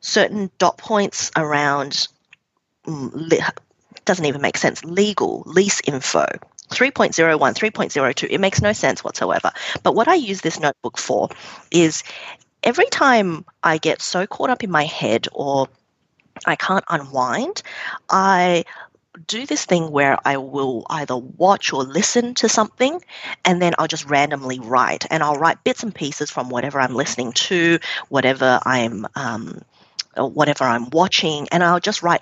Speaker 2: certain dot points around mm, doesn't even make sense. Legal, lease info, 3.01, 3.02, it makes no sense whatsoever. But what I use this notebook for is every time I get so caught up in my head or I can't unwind, I do this thing where I will either watch or listen to something and then I'll just randomly write. And I'll write bits and pieces from whatever I'm listening to, whatever I'm. Um, whatever I'm watching, and I'll just write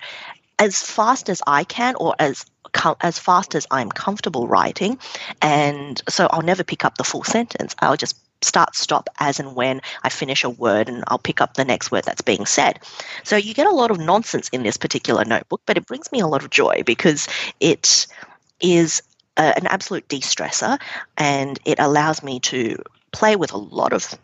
Speaker 2: as fast as I can or as as fast as I'm comfortable writing. And so I'll never pick up the full sentence. I'll just start stop as and when I finish a word and I'll pick up the next word that's being said. So you get a lot of nonsense in this particular notebook, but it brings me a lot of joy because it is a, an absolute de stressor and it allows me to play with a lot of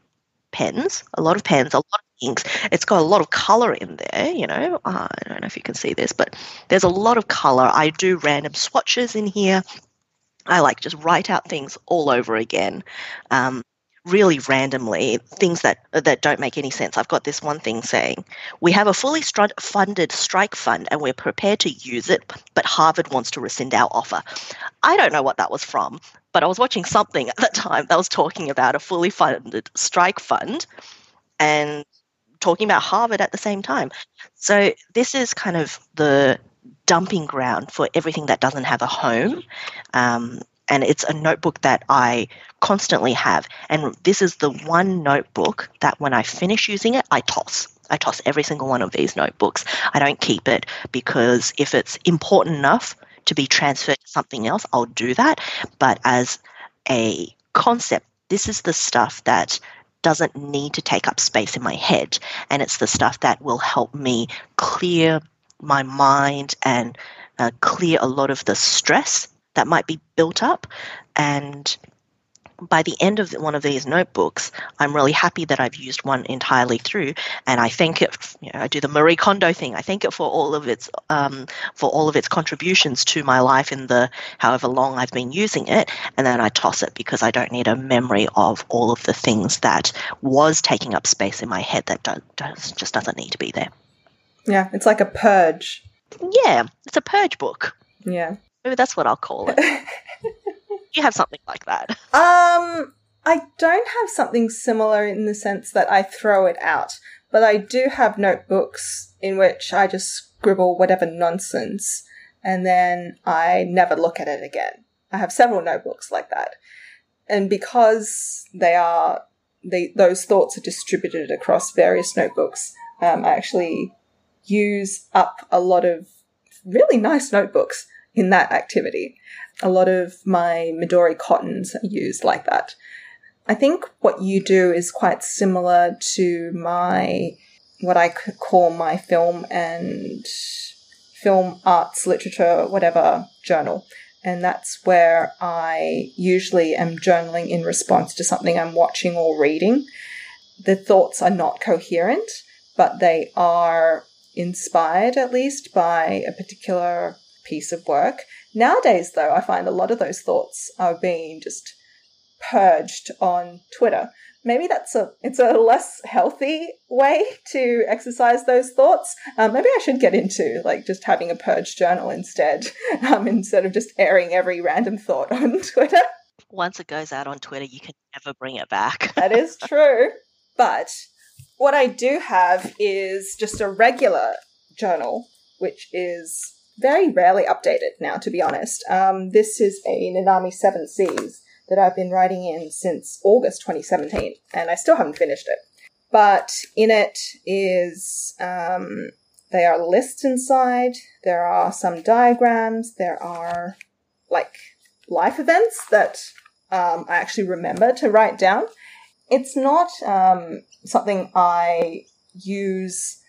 Speaker 2: pens, a lot of pens, a lot of inks. It's got a lot of color in there, you know. Uh, I don't know if you can see this, but there's a lot of color. I do random swatches in here. I like just write out things all over again. Um, really randomly things that that don't make any sense. I've got this one thing saying, "We have a fully funded strike fund and we're prepared to use it, but Harvard wants to rescind our offer." I don't know what that was from, but I was watching something (laughs) at the time that was talking about a fully funded strike fund and talking about Harvard at the same time. So this is kind of the dumping ground for everything that doesn't have a home. Um, and it's a notebook that I constantly have. And this is the one notebook that when I finish using it, I toss. I toss every single one of these notebooks. I don't keep it because if it's important enough to be transferred to something else, I'll do that. But as a concept, this is the stuff that doesn't need to take up space in my head. And it's the stuff that will help me clear my mind and uh, clear a lot of the stress that might be built up. And by the end of one of these notebooks, I'm really happy that I've used one entirely through, and I thank it. You know, I do the Marie Kondo thing. I thank it for all of its um, for all of its contributions to my life in the however long I've been using it, and then I toss it because I don't need a memory of all of the things that was taking up space in my head that do, does, just doesn't need to be there.
Speaker 1: Yeah, it's like a purge.
Speaker 2: Yeah, it's a purge book.
Speaker 1: Yeah.
Speaker 2: Maybe that's what I'll call it. (laughs) you have something like that? (laughs)
Speaker 1: Um, I don't have something similar in the sense that I throw it out, but I do have notebooks in which I just scribble whatever nonsense and then I never look at it again. I have several notebooks like that. And because they are, they, those thoughts are distributed across various notebooks, um, I actually use up a lot of really nice notebooks in that activity. A lot of my Midori cottons are used like that. I think what you do is quite similar to my, what I could call my film and film arts, literature, whatever journal. And that's where I usually am journaling in response to something I'm watching or reading. The thoughts are not coherent, but they are inspired at least by a particular piece of work. Nowadays, though, I find a lot of those thoughts are being just purged on Twitter. Maybe that's a it's a less healthy way to exercise those thoughts. Um, maybe I should get into like just having a purge journal instead, (laughs) um, instead of just airing every random thought (laughs) on Twitter.
Speaker 2: Once it goes out on Twitter, you can never bring it back. (laughs)
Speaker 1: that is true. But what I do have is just a regular journal, which is very rarely updated now, to be honest. Um, this is a Nanami Seven Seas that I've been writing in since August 2017, and I still haven't finished it. But in it is, um, there are lists inside, there are some diagrams, there are like life events that um, I actually remember to write down. It's not um, something I use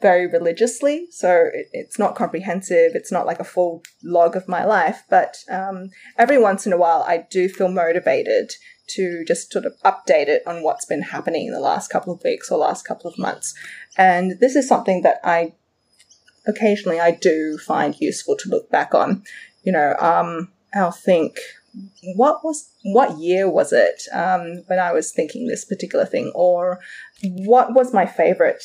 Speaker 1: very religiously, so it, it's not comprehensive. It's not like a full log of my life, but um, every once in a while, I do feel motivated to just sort of update it on what's been happening in the last couple of weeks or last couple of months. And this is something that I occasionally I do find useful to look back on. You know, um, I'll think, what was what year was it um, when I was thinking this particular thing, or what was my favorite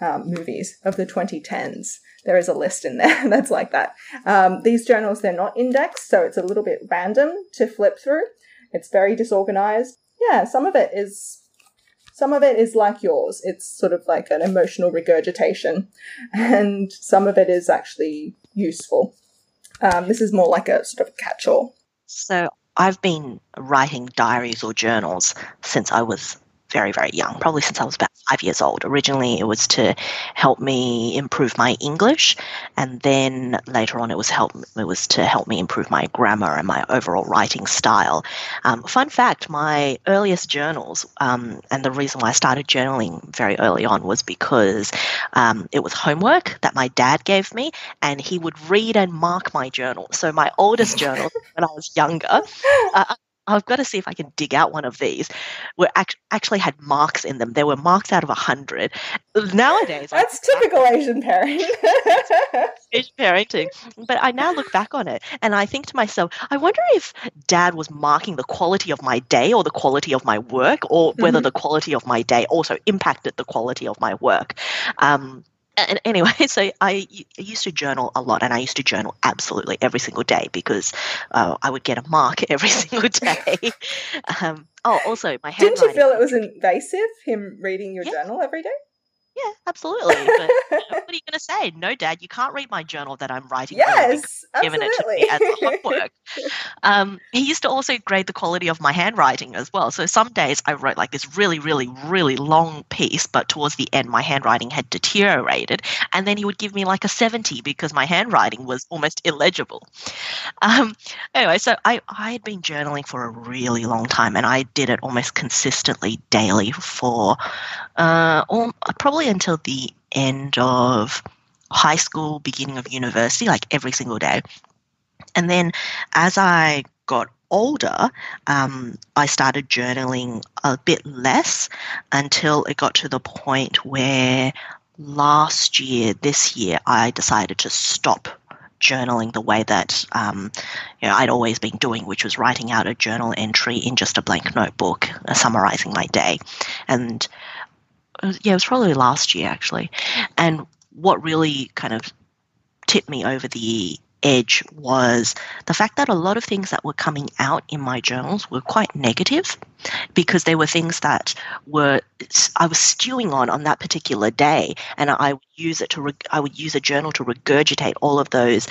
Speaker 1: um, movies of the 2010s. There is a list in there (laughs) that's like that. Um, these journals, they're not indexed, so it's a little bit random to flip through. It's very disorganized. Yeah, some of it is some of it is like yours. It's sort of like an emotional regurgitation, (laughs) and some of it is actually useful. Um, this is more like a sort of catch-all.
Speaker 2: So I've been writing diaries or journals since I was very, very young, probably since I was about five years old. Originally, it was to help me improve my English, and then later on, it was help it was to help me improve my grammar and my overall writing style. Um, fun fact: my earliest journals, um, and the reason why I started journaling very early on was because um, it was homework that my dad gave me, and he would read and mark my journal. So my oldest journal, (laughs) when I was younger, uh, I've got to see if I can dig out one of these. Were act- actually had marks in them. There were marks out of a hundred. Nowadays,
Speaker 1: that's I, typical I, Asian parenting. (laughs)
Speaker 2: Asian parenting. But I now look back on it and I think to myself, I wonder if Dad was marking the quality of my day or the quality of my work, or whether mm-hmm. the quality of my day also impacted the quality of my work. Um, and anyway, (laughs) so I used to journal a lot, and I used to journal absolutely every single day because uh, I would get a mark (laughs) every single day. (laughs) um, oh, also my
Speaker 1: handwriting. Didn't you feel it was invasive him reading your yeah. journal every day?
Speaker 2: Yeah, absolutely. But you know, what are you (laughs) going to say? No, Dad, you can't read my journal that I'm writing.
Speaker 1: Yes, given it to me
Speaker 2: as homework. (laughs) um, he used to also grade the quality of my handwriting as well. So some days I wrote like this really, really, really long piece, but towards the end my handwriting had deteriorated, and then he would give me like a seventy because my handwriting was almost illegible. Um, anyway, so I I had been journaling for a really long time, and I did it almost consistently daily for uh, all, probably until the end of high school, beginning of university, like every single day. And then as I got older, um, I started journaling a bit less until it got to the point where last year, this year, I decided to stop journaling the way that um, you know, I'd always been doing, which was writing out a journal entry in just a blank notebook, uh, summarizing my day. And yeah, it was probably last year actually. And what really kind of tipped me over the edge was the fact that a lot of things that were coming out in my journals were quite negative because they were things that were I was stewing on on that particular day and I would use it to I would use a journal to regurgitate all of those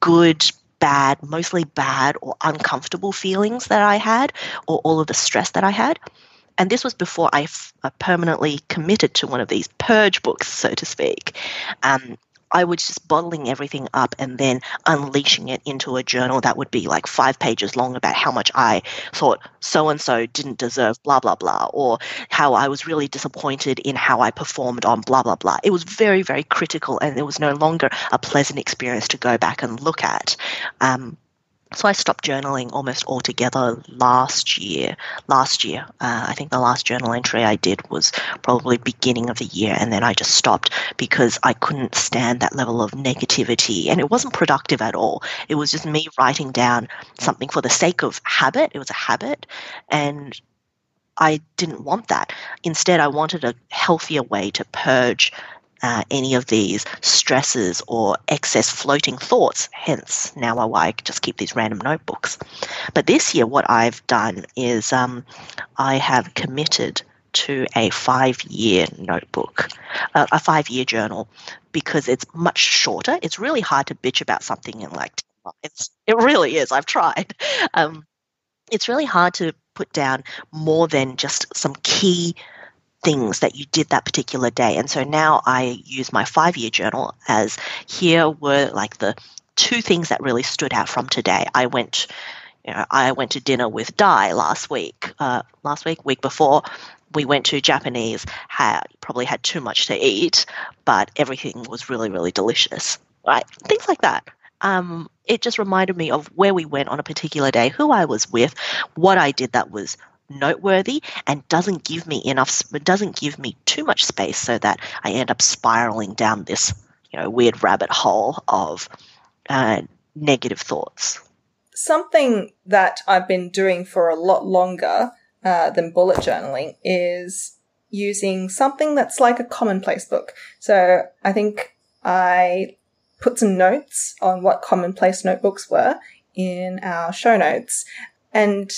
Speaker 2: good bad mostly bad or uncomfortable feelings that I had or all of the stress that I had and this was before I f- uh, permanently committed to one of these purge books, so to speak. Um, I was just bottling everything up and then unleashing it into a journal that would be like five pages long about how much I thought so and so didn't deserve blah, blah, blah, or how I was really disappointed in how I performed on blah, blah, blah. It was very, very critical and it was no longer a pleasant experience to go back and look at. Um, so I stopped journaling almost altogether last year. Last year, uh, I think the last journal entry I did was probably beginning of the year, and then I just stopped because I couldn't stand that level of negativity, and it wasn't productive at all. It was just me writing down something for the sake of habit. It was a habit, and I didn't want that. Instead, I wanted a healthier way to purge uh, any of these stresses or excess floating thoughts. Hence, now I just keep these random notebooks. But this year, what I've done is um, I have committed to a five year notebook, uh, a five year journal, because it's much shorter. It's really hard to bitch about something in like it's (laughs) it really is. I've tried. Um, it's really hard to put down more than just some key things that you did that particular day. And so now I use my five year journal as here were like the two things that really stood out from today. I went, you know, I went to dinner with Di last week, uh, last week, week before. We went to Japanese, had probably had too much to eat, but everything was really, really delicious. Right? Things like that. Um, it just reminded me of where we went on a particular day, who I was with, what I did that was noteworthy and doesn't give me enough doesn't give me too much space so that I end up spiraling down this you know weird rabbit hole of uh, negative thoughts.
Speaker 1: Something that I've been doing for a lot longer uh, than bullet journaling is using something that's like a commonplace book. So I think I put some notes on what commonplace notebooks were in our show notes. And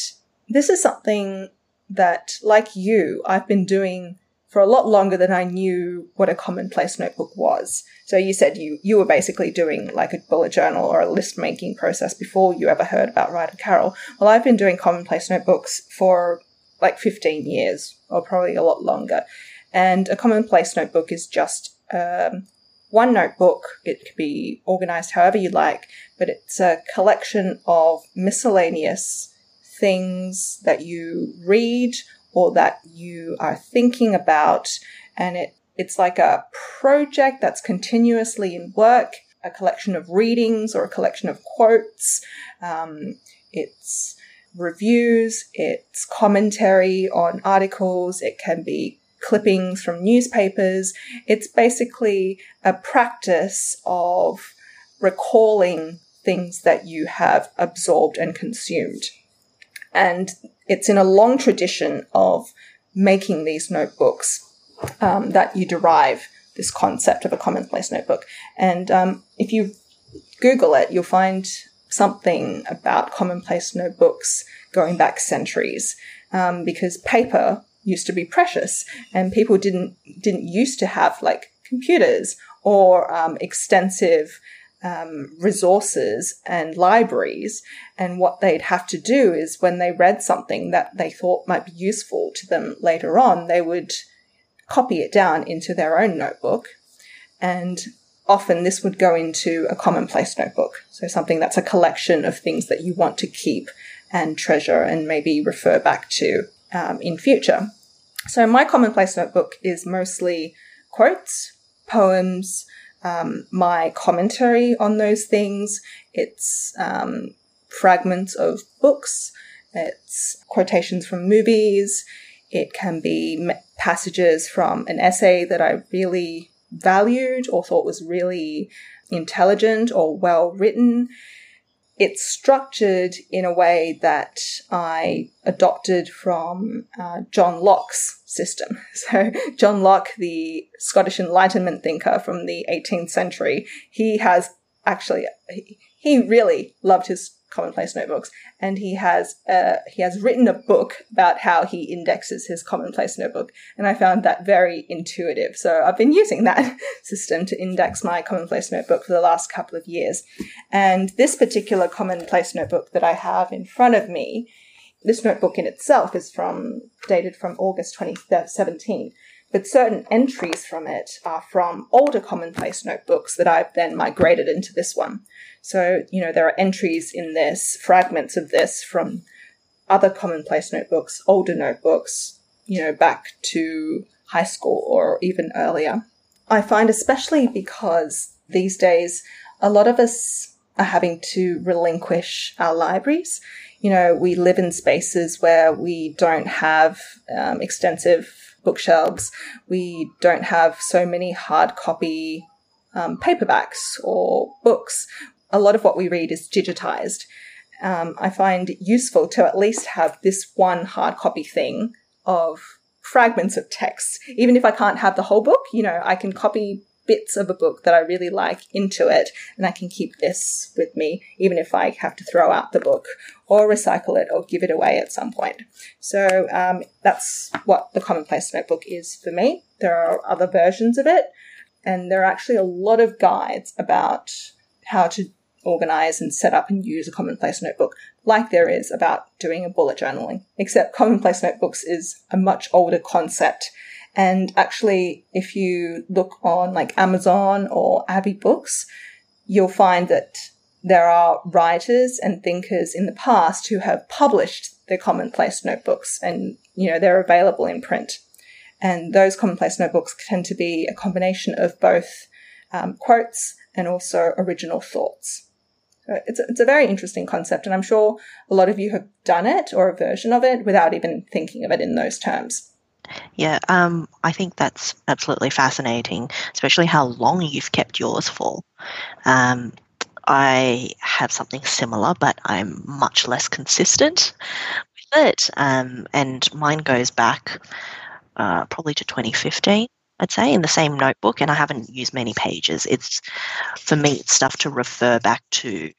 Speaker 1: this is something that, like you, I've been doing for a lot longer than I knew what a commonplace notebook was. So you said you, you were basically doing like a bullet journal or a list making process before you ever heard about Ryder Carroll. Well, I've been doing commonplace notebooks for like 15 years or probably a lot longer. And a commonplace notebook is just um, one notebook. It can be organized however you like, but it's a collection of miscellaneous things that you read or that you are thinking about. And it, it's like a project that's continuously in work, a collection of readings or a collection of quotes. Um, it's reviews, it's commentary on articles, it can be clippings from newspapers. It's basically a practice of recalling things that you have absorbed and consumed. And it's in a long tradition of making these notebooks um, that you derive this concept of a commonplace notebook. And um, if you Google it, you'll find something about commonplace notebooks going back centuries um, because paper used to be precious and people didn't didn't used to have like computers or um, extensive um, resources and libraries. And what they'd have to do is when they read something that they thought might be useful to them later on, they would copy it down into their own notebook. And often this would go into a commonplace notebook. So something that's a collection of things that you want to keep and treasure and maybe refer back to um, in future. So my commonplace notebook is mostly quotes, poems, um, my commentary on those things. It's um, fragments of books. It's quotations from movies. It can be passages from an essay that I really valued or thought was really intelligent or well written. It's structured in a way that I adopted from uh, John Locke's system. (laughs) So, John Locke, the Scottish Enlightenment thinker from the 18th century, he has actually, he really loved his commonplace notebooks and he has uh, he has written a book about how he indexes his commonplace notebook and i found that very intuitive so i've been using that (laughs) system to index my commonplace notebook for the last couple of years and this particular commonplace notebook that i have in front of me this notebook in itself is from dated from August 2017, but certain entries from it are from older commonplace notebooks that I've then migrated into this one. So, you know, there are entries in this, fragments of this from other commonplace notebooks, older notebooks, you know, back to high school or even earlier. I find especially because these days a lot of us are having to relinquish our libraries you know, we live in spaces where we don't have um, extensive bookshelves. We don't have so many hard copy um, paperbacks or books. A lot of what we read is digitized. Um, I find useful to at least have this one hard copy thing of fragments of text. Even if I can't have the whole book, you know, I can copy bits of a book that I really like into it, and I can keep this with me, even if I have to throw out the book or recycle it or give it away at some point. So um, that's what the Commonplace Notebook is for me. There are other versions of it, and there are actually a lot of guides about how to organize and set up and use a commonplace notebook like there is about doing a bullet journaling except commonplace notebooks is a much older concept and actually, if you look on like Amazon or AbeBooks, you'll find that there are writers and thinkers in the past who have published their commonplace notebooks and, you know, they're available in print. And those commonplace notebooks tend to be a combination of both um, quotes and also original thoughts. So it's, a, it's a very interesting concept, and I'm sure a lot of you have done it or a version of it without even thinking of it in those terms.
Speaker 2: Yeah, um, I think that's absolutely fascinating, especially how long you've kept yours for. Um, I have something similar, but I'm much less consistent with it. Um, and mine goes back uh, probably to 2015. I'd say in the same notebook, and I haven't used many pages. It's for me, it's stuff to refer back to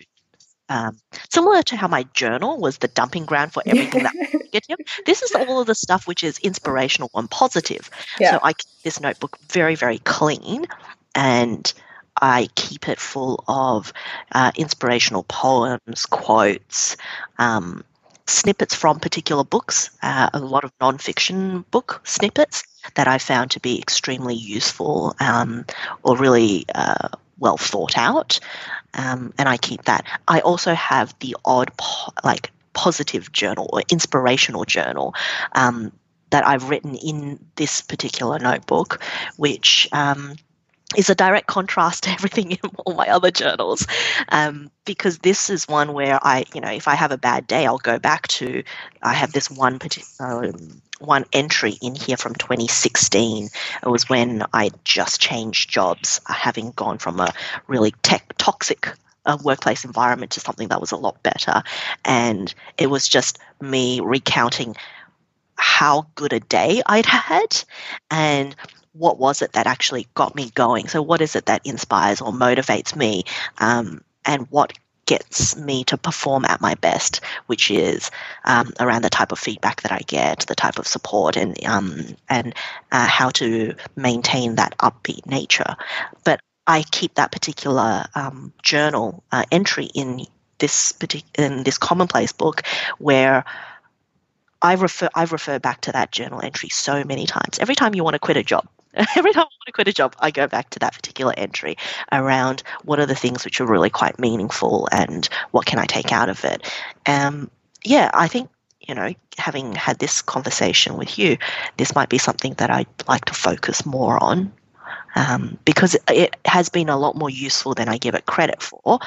Speaker 2: um, similar to how my journal was the dumping ground for everything that negative. This is all of the stuff which is inspirational and positive. Yeah. So I keep this notebook very, very clean and I keep it full of uh, inspirational poems, quotes, um, snippets from particular books, uh, a lot of nonfiction book snippets that I found to be extremely useful um, or really uh, well thought out. Um, and I keep that. I also have the odd, po- like, positive journal or inspirational journal um, that I've written in this particular notebook, which um, is a direct contrast to (laughs) everything in all my other journals um, because this is one where I, you know, if I have a bad day, I'll go back to. I have this one particular um, one entry in here from 2016. It was when I just changed jobs, having gone from a really tech toxic uh, workplace environment to something that was a lot better, and it was just me recounting how good a day I'd had and what was it that actually got me going? So, what is it that inspires or motivates me? Um, and what gets me to perform at my best, which is um, around the type of feedback that I get, the type of support, and um, and uh, how to maintain that upbeat nature. But I keep that particular um, journal uh, entry in this in this commonplace book where I refer I refer back to that journal entry so many times. Every time you want to quit a job, (laughs) every time I want to quit a job, I go back to that particular entry around what are the things which are really quite meaningful and what can I take out of it. Um, yeah, I think you know, having had this conversation with you, this might be something that I'd like to focus more on um, because it has been a lot more useful than I give it credit for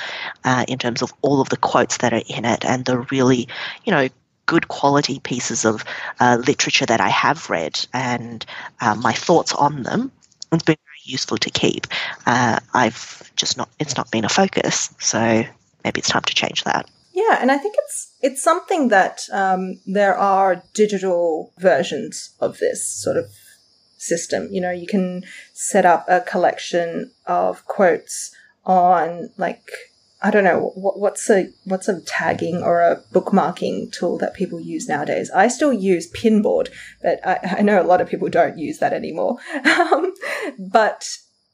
Speaker 2: uh, in terms of all of the quotes that are in it and the really, you know, good quality pieces of uh, literature that I have read and uh, my thoughts on them. It's been very useful to keep. Uh, I've just not, it's not been a focus. So maybe it's time to change that.
Speaker 1: Yeah, and I think it's it's something that um, there are digital versions of this sort of system. You know, you can set up a collection of quotes on like I don't know what, what's a what's a tagging or a bookmarking tool that people use nowadays. I still use Pinboard, but I, I know a lot of people don't use that anymore. (laughs) Um, but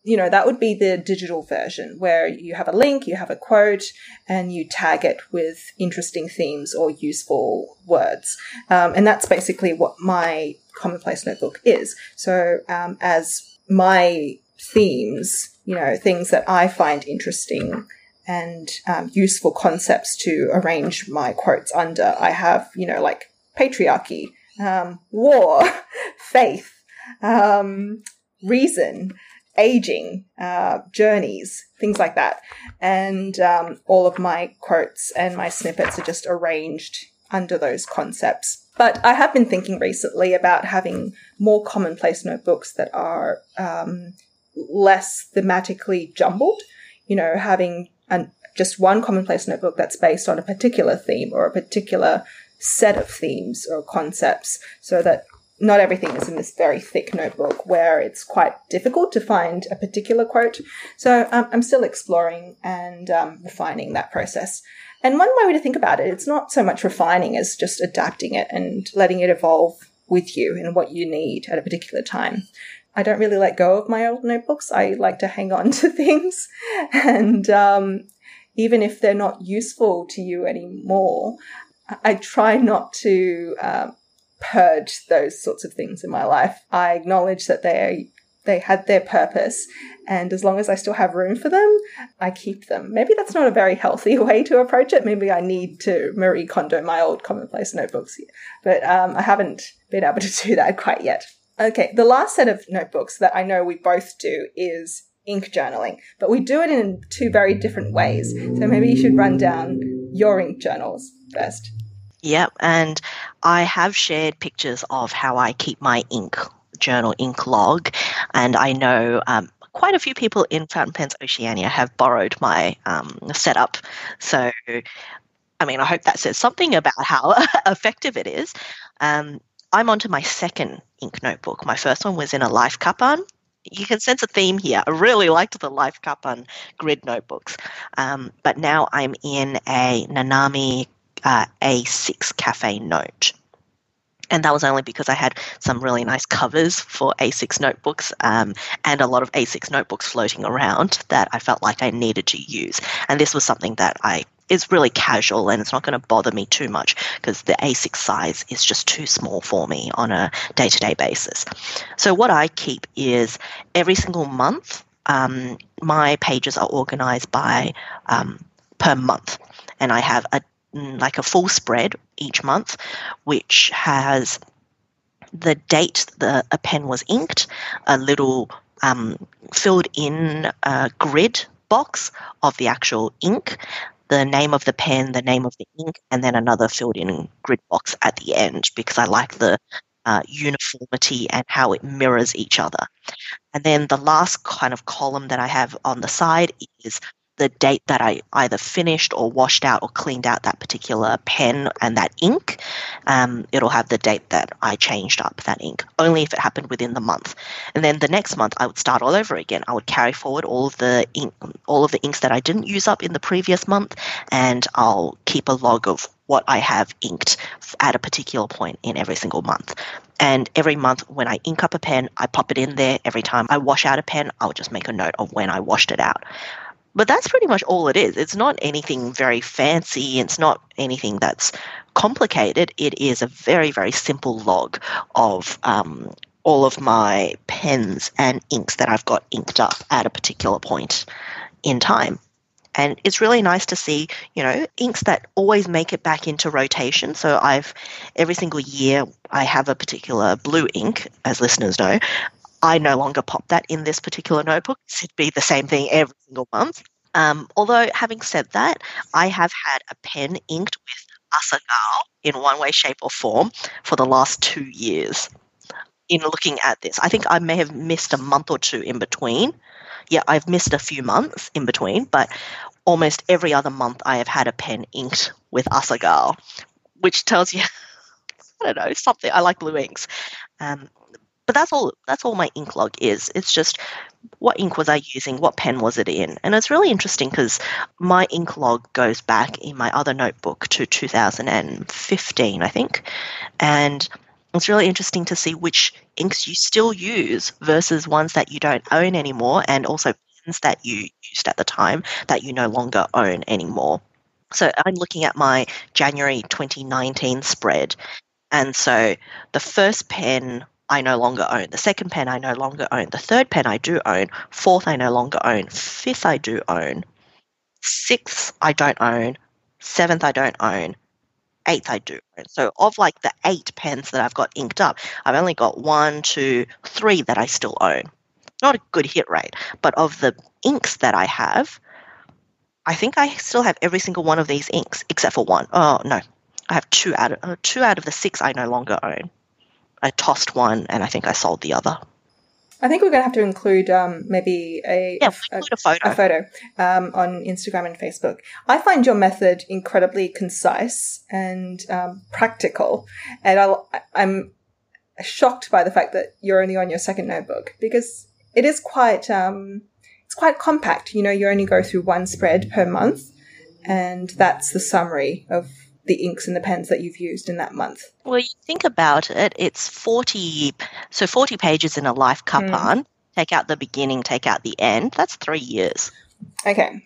Speaker 1: you know that would be the digital version where you have a link, you have a quote, and you tag it with interesting themes or useful words, um, and that's basically what my commonplace notebook is. So um, as my themes, you know, things that I find interesting and um, useful concepts to arrange my quotes under. I have, you know, like patriarchy, um, war, (laughs) faith, um, reason, aging, uh, journeys, things like that. And um, all of my quotes and my snippets are just arranged under those concepts. But I have been thinking recently about having more commonplace notebooks that are um, less thematically jumbled. You know, having and just one commonplace notebook that's based on a particular theme or a particular set of themes or concepts so that not everything is in this very thick notebook where it's quite difficult to find a particular quote. So um, I'm still exploring and um, refining that process. And one way to think about it, it's not so much refining as just adapting it and letting it evolve with you and what you need at a particular time. I don't really let go of my old notebooks. I like to hang on (laughs) to things. And um, even if they're not useful to you anymore, I try not to um, purge those sorts of things in my life. I acknowledge that they they had their purpose, and as long as I still have room for them, I keep them. Maybe that's not a very healthy (laughs) way to approach it. Maybe I need to Marie Kondo my old commonplace notebooks, but um, I haven't been able to do that quite yet. Okay, the last set of notebooks that I know we both do is ink journaling, but we do it in two very different ways. So maybe you should run down your ink journals first.
Speaker 2: Yep, and I have shared pictures of how I keep my ink journal ink log, and I know um, quite a few people in Fountain Pens Oceania have borrowed my um, setup. So, I mean, I hope that says something about how (laughs) effective it is. Um, I'm onto my second ink notebook. My first one was in a Life Kappan. You can sense a theme here. I really liked the Life Kappan grid notebooks. Um, but now I'm in a Nanami uh, A6 Cafe Note and that was only because I had some really nice covers for A6 notebooks um, and a lot of A6 notebooks floating around that I felt like I needed to use. And this was something that I is really casual and it's not going to bother me too much because the A6 size is just too small for me on a day to day basis. So, what I keep is every single month, um, my pages are organized by um, per month. And I have a Mm, like a full spread each month, which has the date the a pen was inked, a little um, filled in uh, grid box of the actual ink, the name of the pen, the name of the ink, and then another filled in grid box at the end because I like the uh, uniformity and how it mirrors each other. And then the last kind of column that I have on the side is the date that I either finished or washed out or cleaned out that particular pen and that ink. Um, it'll have the date that I changed up that ink, only if it happened within the month. And then the next month, I would start all over again. I would carry forward all of the ink, all of the inks that I didn't use up in the previous month, and I'll keep a log of what I have inked at a particular point in every single month. And every month, when I ink up a pen, I pop it in there. Every time I wash out a pen, I'll just make a note of when I washed it out. But that's pretty much all it is. It's not anything very fancy. It's not anything that's complicated. It is a very, very simple log of um, all of my pens and inks that I've got inked up at a particular point in time. And it's really nice to see, you know, inks that always make it back into rotation. So I've every single year I have a particular blue ink, as listeners know. I no longer pop that in this particular notebook. It'd be the same thing every single month. Um, although, having said that, I have had a pen inked with Asagao in one way, shape, or form for the last two years. In looking at this, I think I may have missed a month or two in between. Yeah, I've missed a few months in between, but almost every other month I have had a pen inked with Asagao, which tells you, (laughs) I don't know, something. I like blue inks. Um, but that's all that's all my ink log is. It's just what ink was i using? What pen was it in? And it's really interesting because my ink log goes back in my other notebook to 2015 i think. And it's really interesting to see which inks you still use versus ones that you don't own anymore and also pens that you used at the time that you no longer own anymore. So i'm looking at my january 2019 spread. And so the first pen I no longer own. The second pen I no longer own. The third pen I do own. Fourth I no longer own. Fifth I do own. Sixth I don't own. Seventh I don't own. Eighth I do own. So of like the eight pens that I've got inked up, I've only got one, two, three that I still own. Not a good hit rate, but of the inks that I have, I think I still have every single one of these inks except for one. Oh no, I have two out of uh, two out of the six I no longer own. I tossed one and I think I sold the other.
Speaker 1: I think we're going to have to include um, maybe a,
Speaker 2: yeah, a, a, photo,
Speaker 1: a photo um, on Instagram and Facebook. I find your method incredibly concise and um, practical, and I, I'm shocked by the fact that you're only on your second notebook because it is quite um, it's quite compact. You know, you only go through one spread per month, and that's the summary of the inks and the pens that you've used in that month?
Speaker 2: Well, you think about it, it's 40, so 40 pages in a Life Kappan. Mm. Take out the beginning, take out the end. That's three years.
Speaker 1: Okay.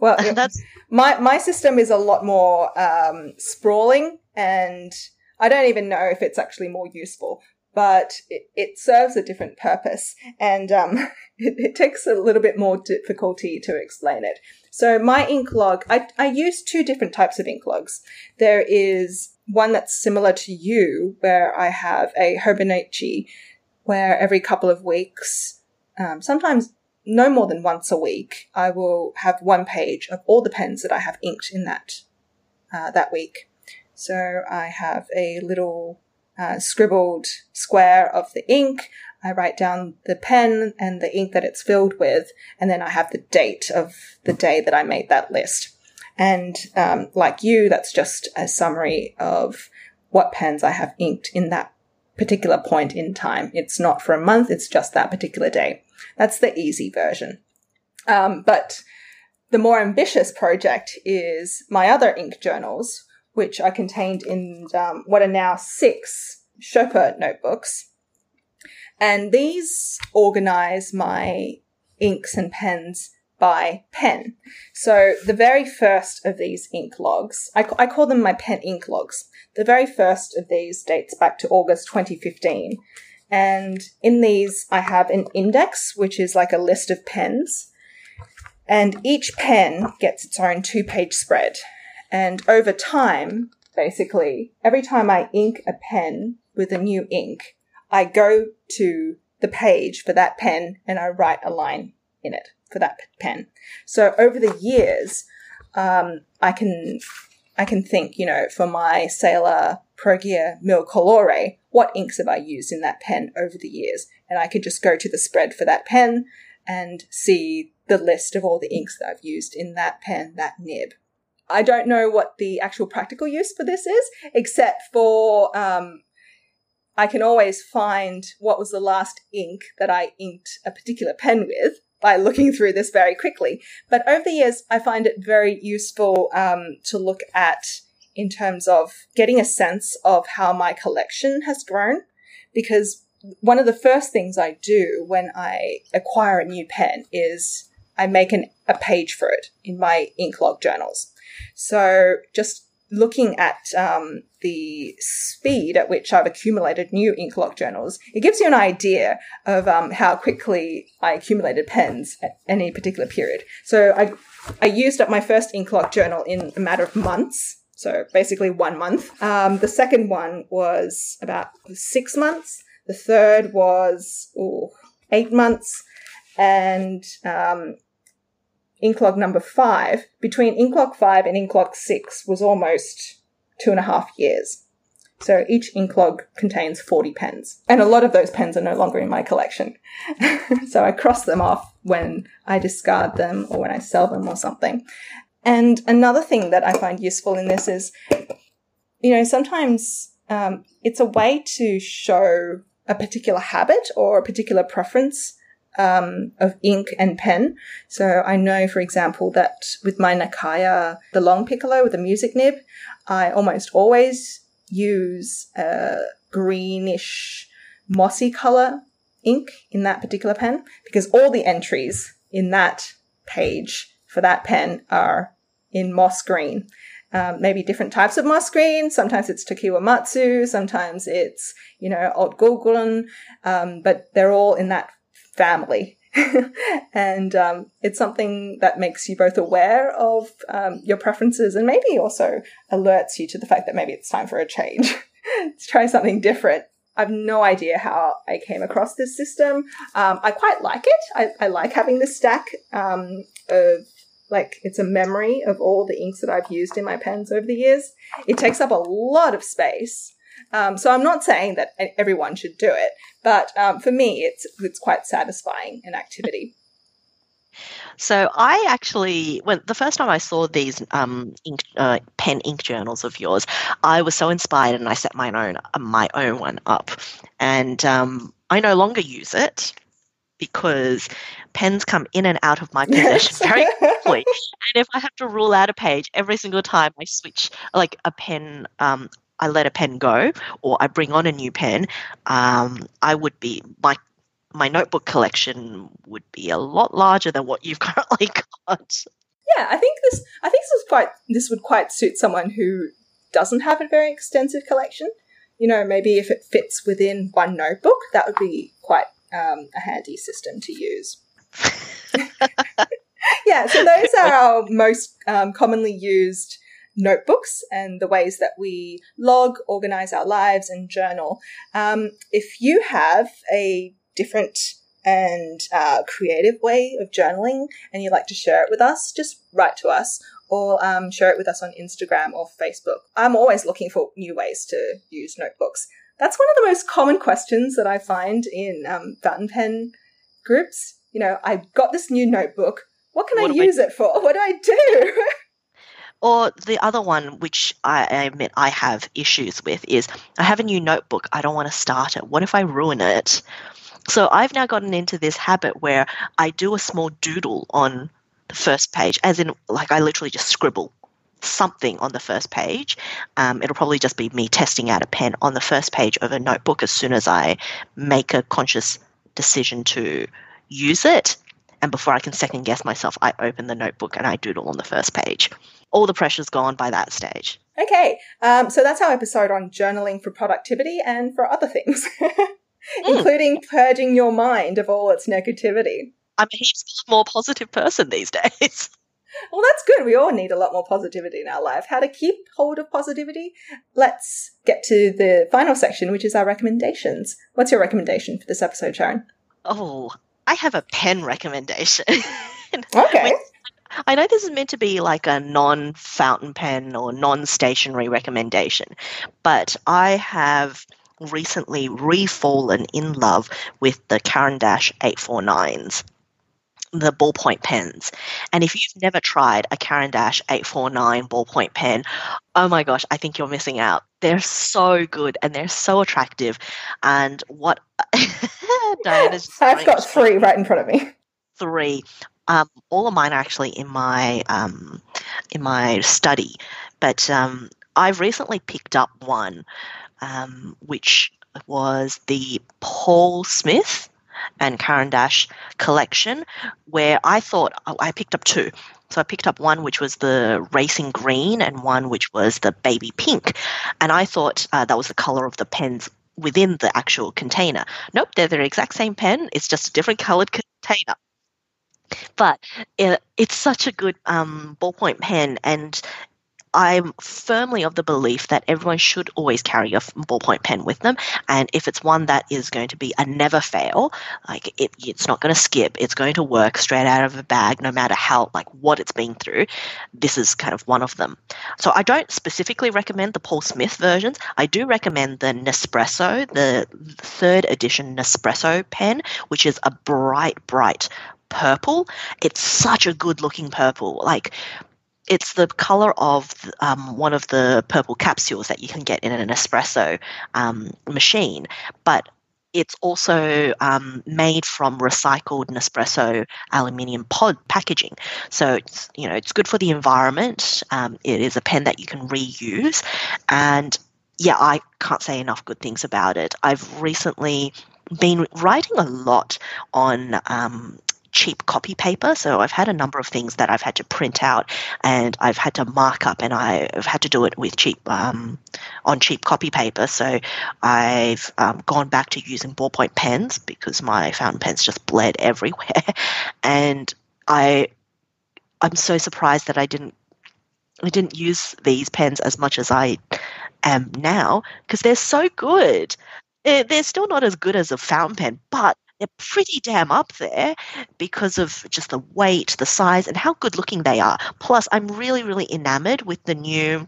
Speaker 1: Well, (laughs) that's my my system is a lot more um, sprawling, and I don't even know if it's actually more useful. But it, it serves a different purpose, and um, (laughs) it, it takes a little bit more difficulty to explain it. So my ink log, I, I use two different types of ink logs. There is one that's similar to you, where I have a Hobonichi, where every couple of weeks, um, sometimes no more than once a week, I will have one page of all the pens that I have inked in that uh, that week. So I have a little uh, scribbled square of the ink. I write down the pen and the ink that it's filled with, and then I have the date of the day that I made that list. And um, like you, that's just a summary of what pens I have inked in that particular point in time. It's not for a month, it's just that particular day. That's the easy version. Um, but the more ambitious project is my other ink journals, which are contained in um, what are now six Sherpa notebooks. And these organize my inks and pens by pen. So the very first of these ink logs, I, I call them my pen ink logs. The very first of these dates back to August 2015. And in these, I have an index, which is like a list of pens. And each pen gets its own two page spread. And over time, basically, every time I ink a pen with a new ink, I go to the page for that pen and I write a line in it for that pen. So over the years, um, I can I can think, you know, for my Sailor Progear Mil Colore, what inks have I used in that pen over the years? And I could just go to the spread for that pen and see the list of all the inks that I've used in that pen, that nib. I don't know what the actual practical use for this is, except for um, I can always find what was the last ink that I inked a particular pen with by looking through this very quickly. But over the years, I find it very useful um, to look at in terms of getting a sense of how my collection has grown. Because one of the first things I do when I acquire a new pen is I make an, a page for it in my ink log journals. So just looking at um, the speed at which I've accumulated new Inklog journals, it gives you an idea of um, how quickly I accumulated pens at any particular period. So I, I used up my first Inklog journal in a matter of months. So basically one month. Um, the second one was about six months. The third was ooh, eight months. And Inklog number five, between Inklog five and Inklog six was almost two and a half years. So each Inklog contains 40 pens. And a lot of those pens are no longer in my collection. (laughs) so I cross them off when I discard them or when I sell them or something. And another thing that I find useful in this is, you know, sometimes um, it's a way to show a particular habit or a particular preference um, of ink and pen. So I know, for example, that with my Nakaya, the long piccolo with the music nib, I almost always use a greenish mossy color ink in that particular pen because all the entries in that page for that pen are in moss green. Um, maybe different types of moss green. Sometimes it's Tokiwa Matsu, sometimes it's, you know, Alt-Goldgrün, um, but they're all in that family. (laughs) and um, it's something that makes you both aware of um, your preferences and maybe also alerts you to the fact that maybe it's time for a change. (laughs) Let's try something different. I've no idea how I came across this system. Um, I quite like it. I, I, like having this stack um, of like it's a memory of all the inks that I've used in my pens over the years. It takes up a lot of space. Um, so I'm not saying that everyone should do it, but um, for me, it's it's quite satisfying an activity. (laughs)
Speaker 2: So I actually, when the first time I saw these um, ink, uh, pen ink journals of yours, I was so inspired, and I set my own uh, my own one up, and um, I no longer use it because pens come in and out of my (laughs) possession yes. (laughs) very quickly. and if I have to rule out a page every single time I switch like a pen, um, I let a pen go or I bring on a new pen, um, I would be my my notebook collection would be a lot larger than what you've (laughs) currently got.
Speaker 1: Yeah, I think this I think this was quite this would quite suit someone who doesn't have a very extensive collection. You know, maybe if it fits within one notebook, that would be quite um, a handy system to use. (laughs) (laughs) yeah, so those are our most um, commonly used notebooks and the ways that we log, organize our lives, and journal. Um, if you have a different and uh, creative way of journaling and you'd like to share it with us, just write to us or um, share it with us on Instagram or Facebook. I'm always looking for new ways to use notebooks. That's one of the most common questions that I find in um, fountain pen groups. You know, I've got this new notebook. What can what I use I- it for? What do I do? (laughs)
Speaker 2: Or the other one, which I admit I have issues with, is I have a new notebook. I don't want to start it. What if I ruin it? So I've now gotten into this habit where I do a small doodle on the first page, as in, like, I literally just scribble something on the first page. Um, it'll probably just be me testing out a pen on the first page of a notebook as soon as I make a conscious decision to use it. And before I can second guess myself, I open the notebook and I doodle on the first page. All the pressure's gone by that stage.
Speaker 1: Okay, um, so that's our episode on journaling for productivity and for other things, (laughs) mm. including purging your mind of all its negativity.
Speaker 2: I'm a heaps more positive person these days. (laughs)
Speaker 1: Well, that's good. We all need a lot more positivity in our life. How to keep hold of positivity? Let's get to the final section, which is our recommendations. What's your recommendation for this episode, Sharyn?
Speaker 2: Oh, I have a pen recommendation. (laughs)
Speaker 1: okay.
Speaker 2: I know this is meant to be like a non fountain pen or non stationary recommendation, but I have recently refallen in love with the Caran d'Ache 849s the ballpoint pens. And if you've never tried a Caran d'Ache 849 ballpoint pen, oh my gosh, I think you're missing out. They're so good and they're so attractive. And what (laughs)
Speaker 1: Diana's (laughs) I've got three right in front of me.
Speaker 2: Three. Um, all of mine are actually in my um, in my study, but um, I've recently picked up one, um, which was the Paul Smith and Caran d'Ache collection, where I thought oh, I picked up two. So I picked up one which was the racing green and one which was the baby pink. And I thought uh, that was the color of the pens within the actual container. Nope, they're the exact same pen, it's just a different colored container. But it, it's such a good um, ballpoint pen, and I'm firmly of the belief that everyone should always carry a ballpoint pen with them. And if it's one that is going to be a never fail, like it, it's not going to skip, it's going to work straight out of a bag, no matter how, like what it's been through, this is kind of one of them. So I don't specifically recommend the Paul Smith versions. I do recommend the Nespresso, the third edition Nespresso pen, which is a bright, bright purple. It's such a good looking purple. Like it's the color of um, one of the purple capsules that you can get in an espresso um, machine, but it's also um, made from recycled Nespresso aluminium pod packaging. So it's you know it's good for the environment. Um, it is a pen that you can reuse, and yeah, I can't say enough good things about it. I've recently been writing a lot on um, cheap copy paper. So I've had a number of things that I've had to print out and I've had to mark up and I've had to do it with cheap um, on cheap copy paper. So I've um, gone back to using ballpoint pens because my fountain pens just bled (laughs) everywhere. And I I'm so surprised that I didn't I didn't use these pens as much as I am now because they're so good. They're still not as good as a fountain pen, but they're pretty damn up there because of just the weight, the size, and how good looking they are. Plus, I'm really, really enamored with the new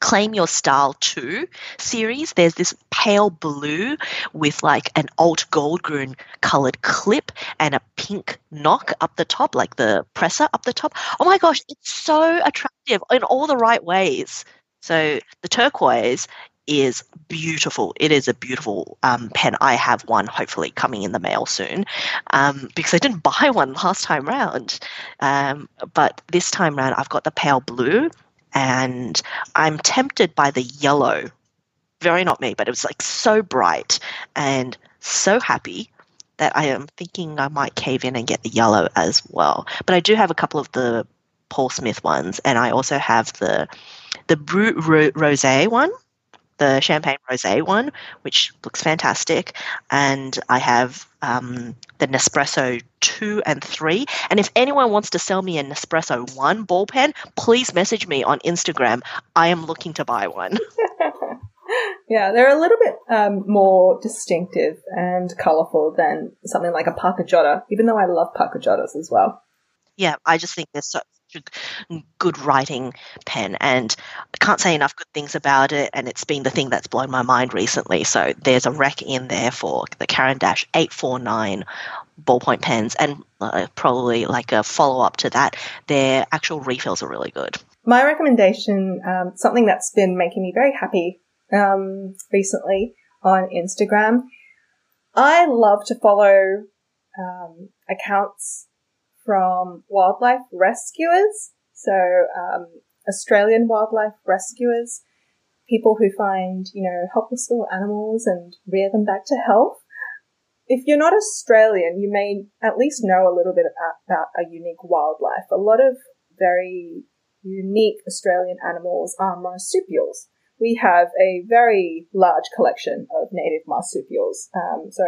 Speaker 2: Claim Your Style 2 series. There's this pale blue with like an alt gold green colored clip and a pink knock up the top, like the presser up the top. Oh my gosh, it's so attractive in all the right ways. So the turquoise is beautiful. It is a beautiful um, pen. I have one, hopefully coming in the mail soon, um, because I didn't (laughs) buy one last time round. Um, but this time round, I've got the pale blue, and I'm tempted by the yellow. Very not me, but it was like so bright and so happy that I am thinking I might cave in and get the yellow as well. But I do have a couple of the Paul Smith ones, and I also have the the Brut Rosé one the champagne rosé one, which looks fantastic, and I have um, the Nespresso two and three. And if anyone wants to sell me a Nespresso one ball pen, please message me on Instagram. I am looking to buy one. (laughs)
Speaker 1: yeah, they're a little bit um, more distinctive and colourful than something like a Parker even though I love Parker as well.
Speaker 2: Yeah, I just think they're so good writing pen and I can't say enough good things about it and it's been the thing that's blown my mind recently so there's a rec in there for the Caran d'Ache 849 ballpoint pens and uh, probably like a follow-up to that their actual refills are really good
Speaker 1: My recommendation, um, something that's been making me very happy um, recently on Instagram. I love to follow um, accounts from wildlife rescuers. So, um, Australian wildlife rescuers, people who find, you know, helpless little animals and rear them back to health. If you're not Australian, you may at least know a little bit about, a unique wildlife. A lot of very unique Australian animals are marsupials. We have a very large collection of native marsupials. Um, so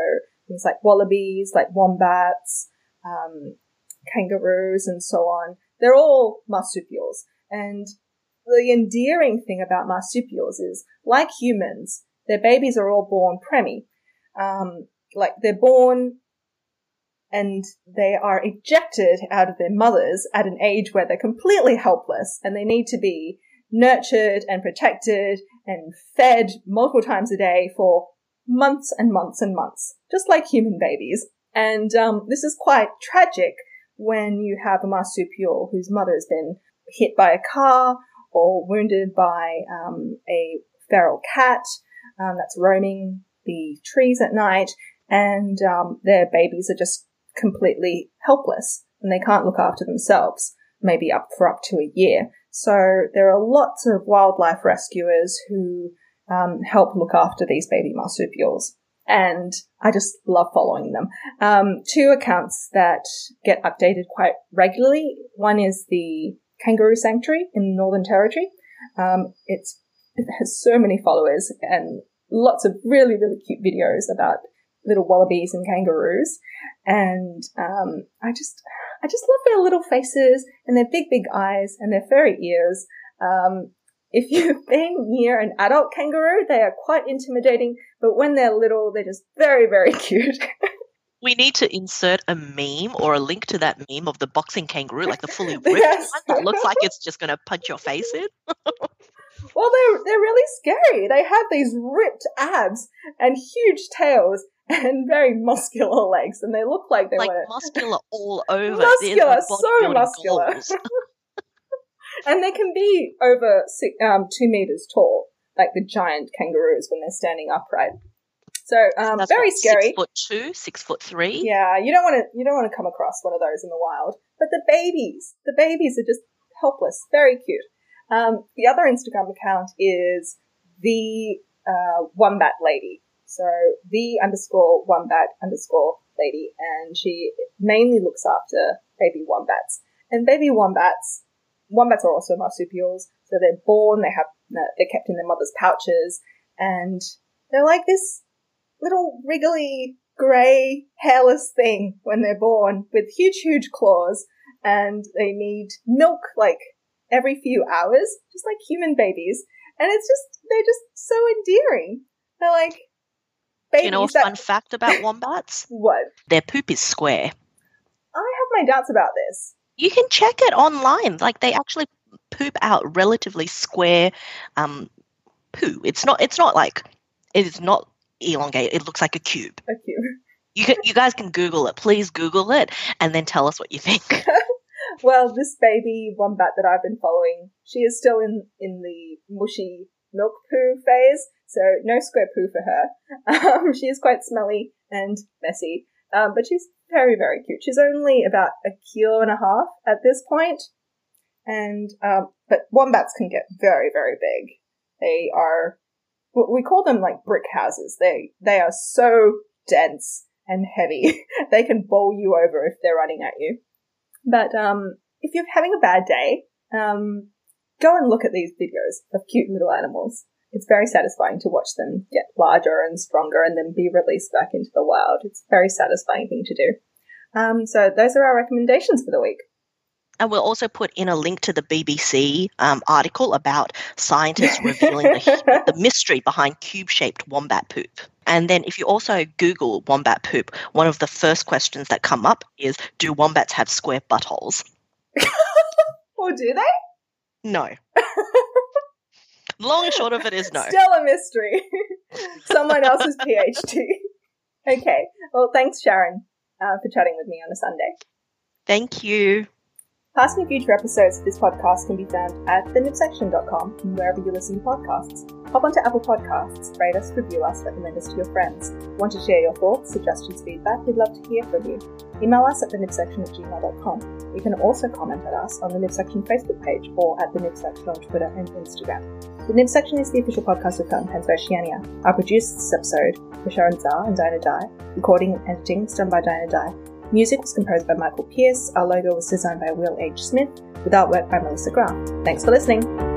Speaker 1: things like wallabies, like wombats, um, kangaroos, and so on. They're all marsupials. And the endearing thing about marsupials is, like humans, their babies are all born preemie. Um, like they're born and they are ejected out of their mothers at an age where they're completely helpless and they need to be nurtured and protected and fed multiple times a day for months and months and months, just like human babies. And um, this is quite tragic when you have a marsupial whose mother has been hit by a car or wounded by um, a feral cat um, that's roaming the trees at night, and um, their babies are just completely helpless and they can't look after themselves, maybe up for up to a year. So there are lots of wildlife rescuers who um, help look after these baby marsupials. And I just love following them. Um, two accounts that get updated quite regularly. One is the Kangaroo Sanctuary in the Northern Territory. Um, it's, it has so many followers and lots of really, really cute videos about little wallabies and kangaroos. And um, I just, I just love their little faces and their big, big eyes and their furry ears. Um, if (laughs) you've been near an adult kangaroo, they are quite intimidating, but when they're little, they're just very, very (laughs) cute.
Speaker 2: we need to insert a meme or a link to that meme of the boxing kangaroo, like the fully (laughs) ripped yes. one that looks like it's just going to punch your face in.
Speaker 1: well, they're they're really scary. They have these ripped abs and huge tails and very muscular legs, and they look like they
Speaker 2: like
Speaker 1: were
Speaker 2: muscular all over.
Speaker 1: Muscular, so muscular. And they can be over six, um, two meters tall, like the giant kangaroos when they're standing upright. So um, very what, scary.
Speaker 2: Six foot two, six foot three.
Speaker 1: Yeah, you don't want to you don't want to come across one of those in the wild. But the babies, the babies are just helpless, very cute. Um, the other Instagram account is the uh, wombat lady. So the underscore wombat underscore lady, and she mainly looks after baby wombats. And baby wombats, wombats are also marsupials. So they're born, they have uh, they're kept in their mother's pouches, and they're like this little wriggly grey hairless thing when they're born with huge, huge claws and they need milk like every few hours, just like human babies. And it's just, they're just so endearing. They're like
Speaker 2: babies. You know a that... fun fact about wombats? (laughs)
Speaker 1: what?
Speaker 2: Their poop is square.
Speaker 1: I have my doubts about this.
Speaker 2: You can check it online. Like they actually poop out relatively square um, poo. It's not. It's not like it is not elongate. It looks like a cube.
Speaker 1: A cube.
Speaker 2: You can, you guys can Google it. Please Google it and then tell us what you think. (laughs) (laughs)
Speaker 1: well, this baby wombat that I've been following, she is still in in the mushy milk poo phase, so no square poo for her. (laughs) Um, she is quite smelly and messy, um, but she's very very cute. She's only about a kilo and a half at this point, and um, but wombats can get very very big. They are we call them like brick houses. They they are so dense and heavy. (laughs) they can bowl you over if they're running at you. But um, if you're having a bad day, um, go and look at these videos of cute little animals. It's very satisfying to watch them get larger and stronger and then be released back into the wild. It's a very satisfying thing to do. Um, so those are our recommendations for the week.
Speaker 2: And we'll also put in a link to the BBC um, article about scientists (laughs) revealing the, the mystery behind cube shaped wombat poop. And then if you also Google wombat poop, one of the first questions that come up is Do wombats have square buttholes? (laughs)
Speaker 1: or do they?
Speaker 2: No. (laughs) Long and short of it is no.
Speaker 1: Still a mystery. (laughs) Someone else's PhD. Okay. Well, thanks, Sharyn, uh, for chatting with me on a Sunday.
Speaker 2: Thank you.
Speaker 1: Past and future episodes of this podcast can be found at thenibsection.com and wherever you listen to podcasts. Hop onto Apple Podcasts, rate us, review us, recommend us to your friends. Want to share your thoughts, suggestions, feedback? We'd love to hear from you. Email us at thenibsection at gmail.com. You can also comment at us on the Nib Section Facebook page or at the Nib Section on Twitter and Instagram. The Nib Section is the official podcast of Fountain Pens Oceania. Our producers this episode were Sharyn Zha and Dinah Dye. Recording and editing was done by Dinah Dye. Music was composed by Michael Pierce. Our logo was designed by Will H. Smith, with artwork by Melissa Grant. Thanks for listening.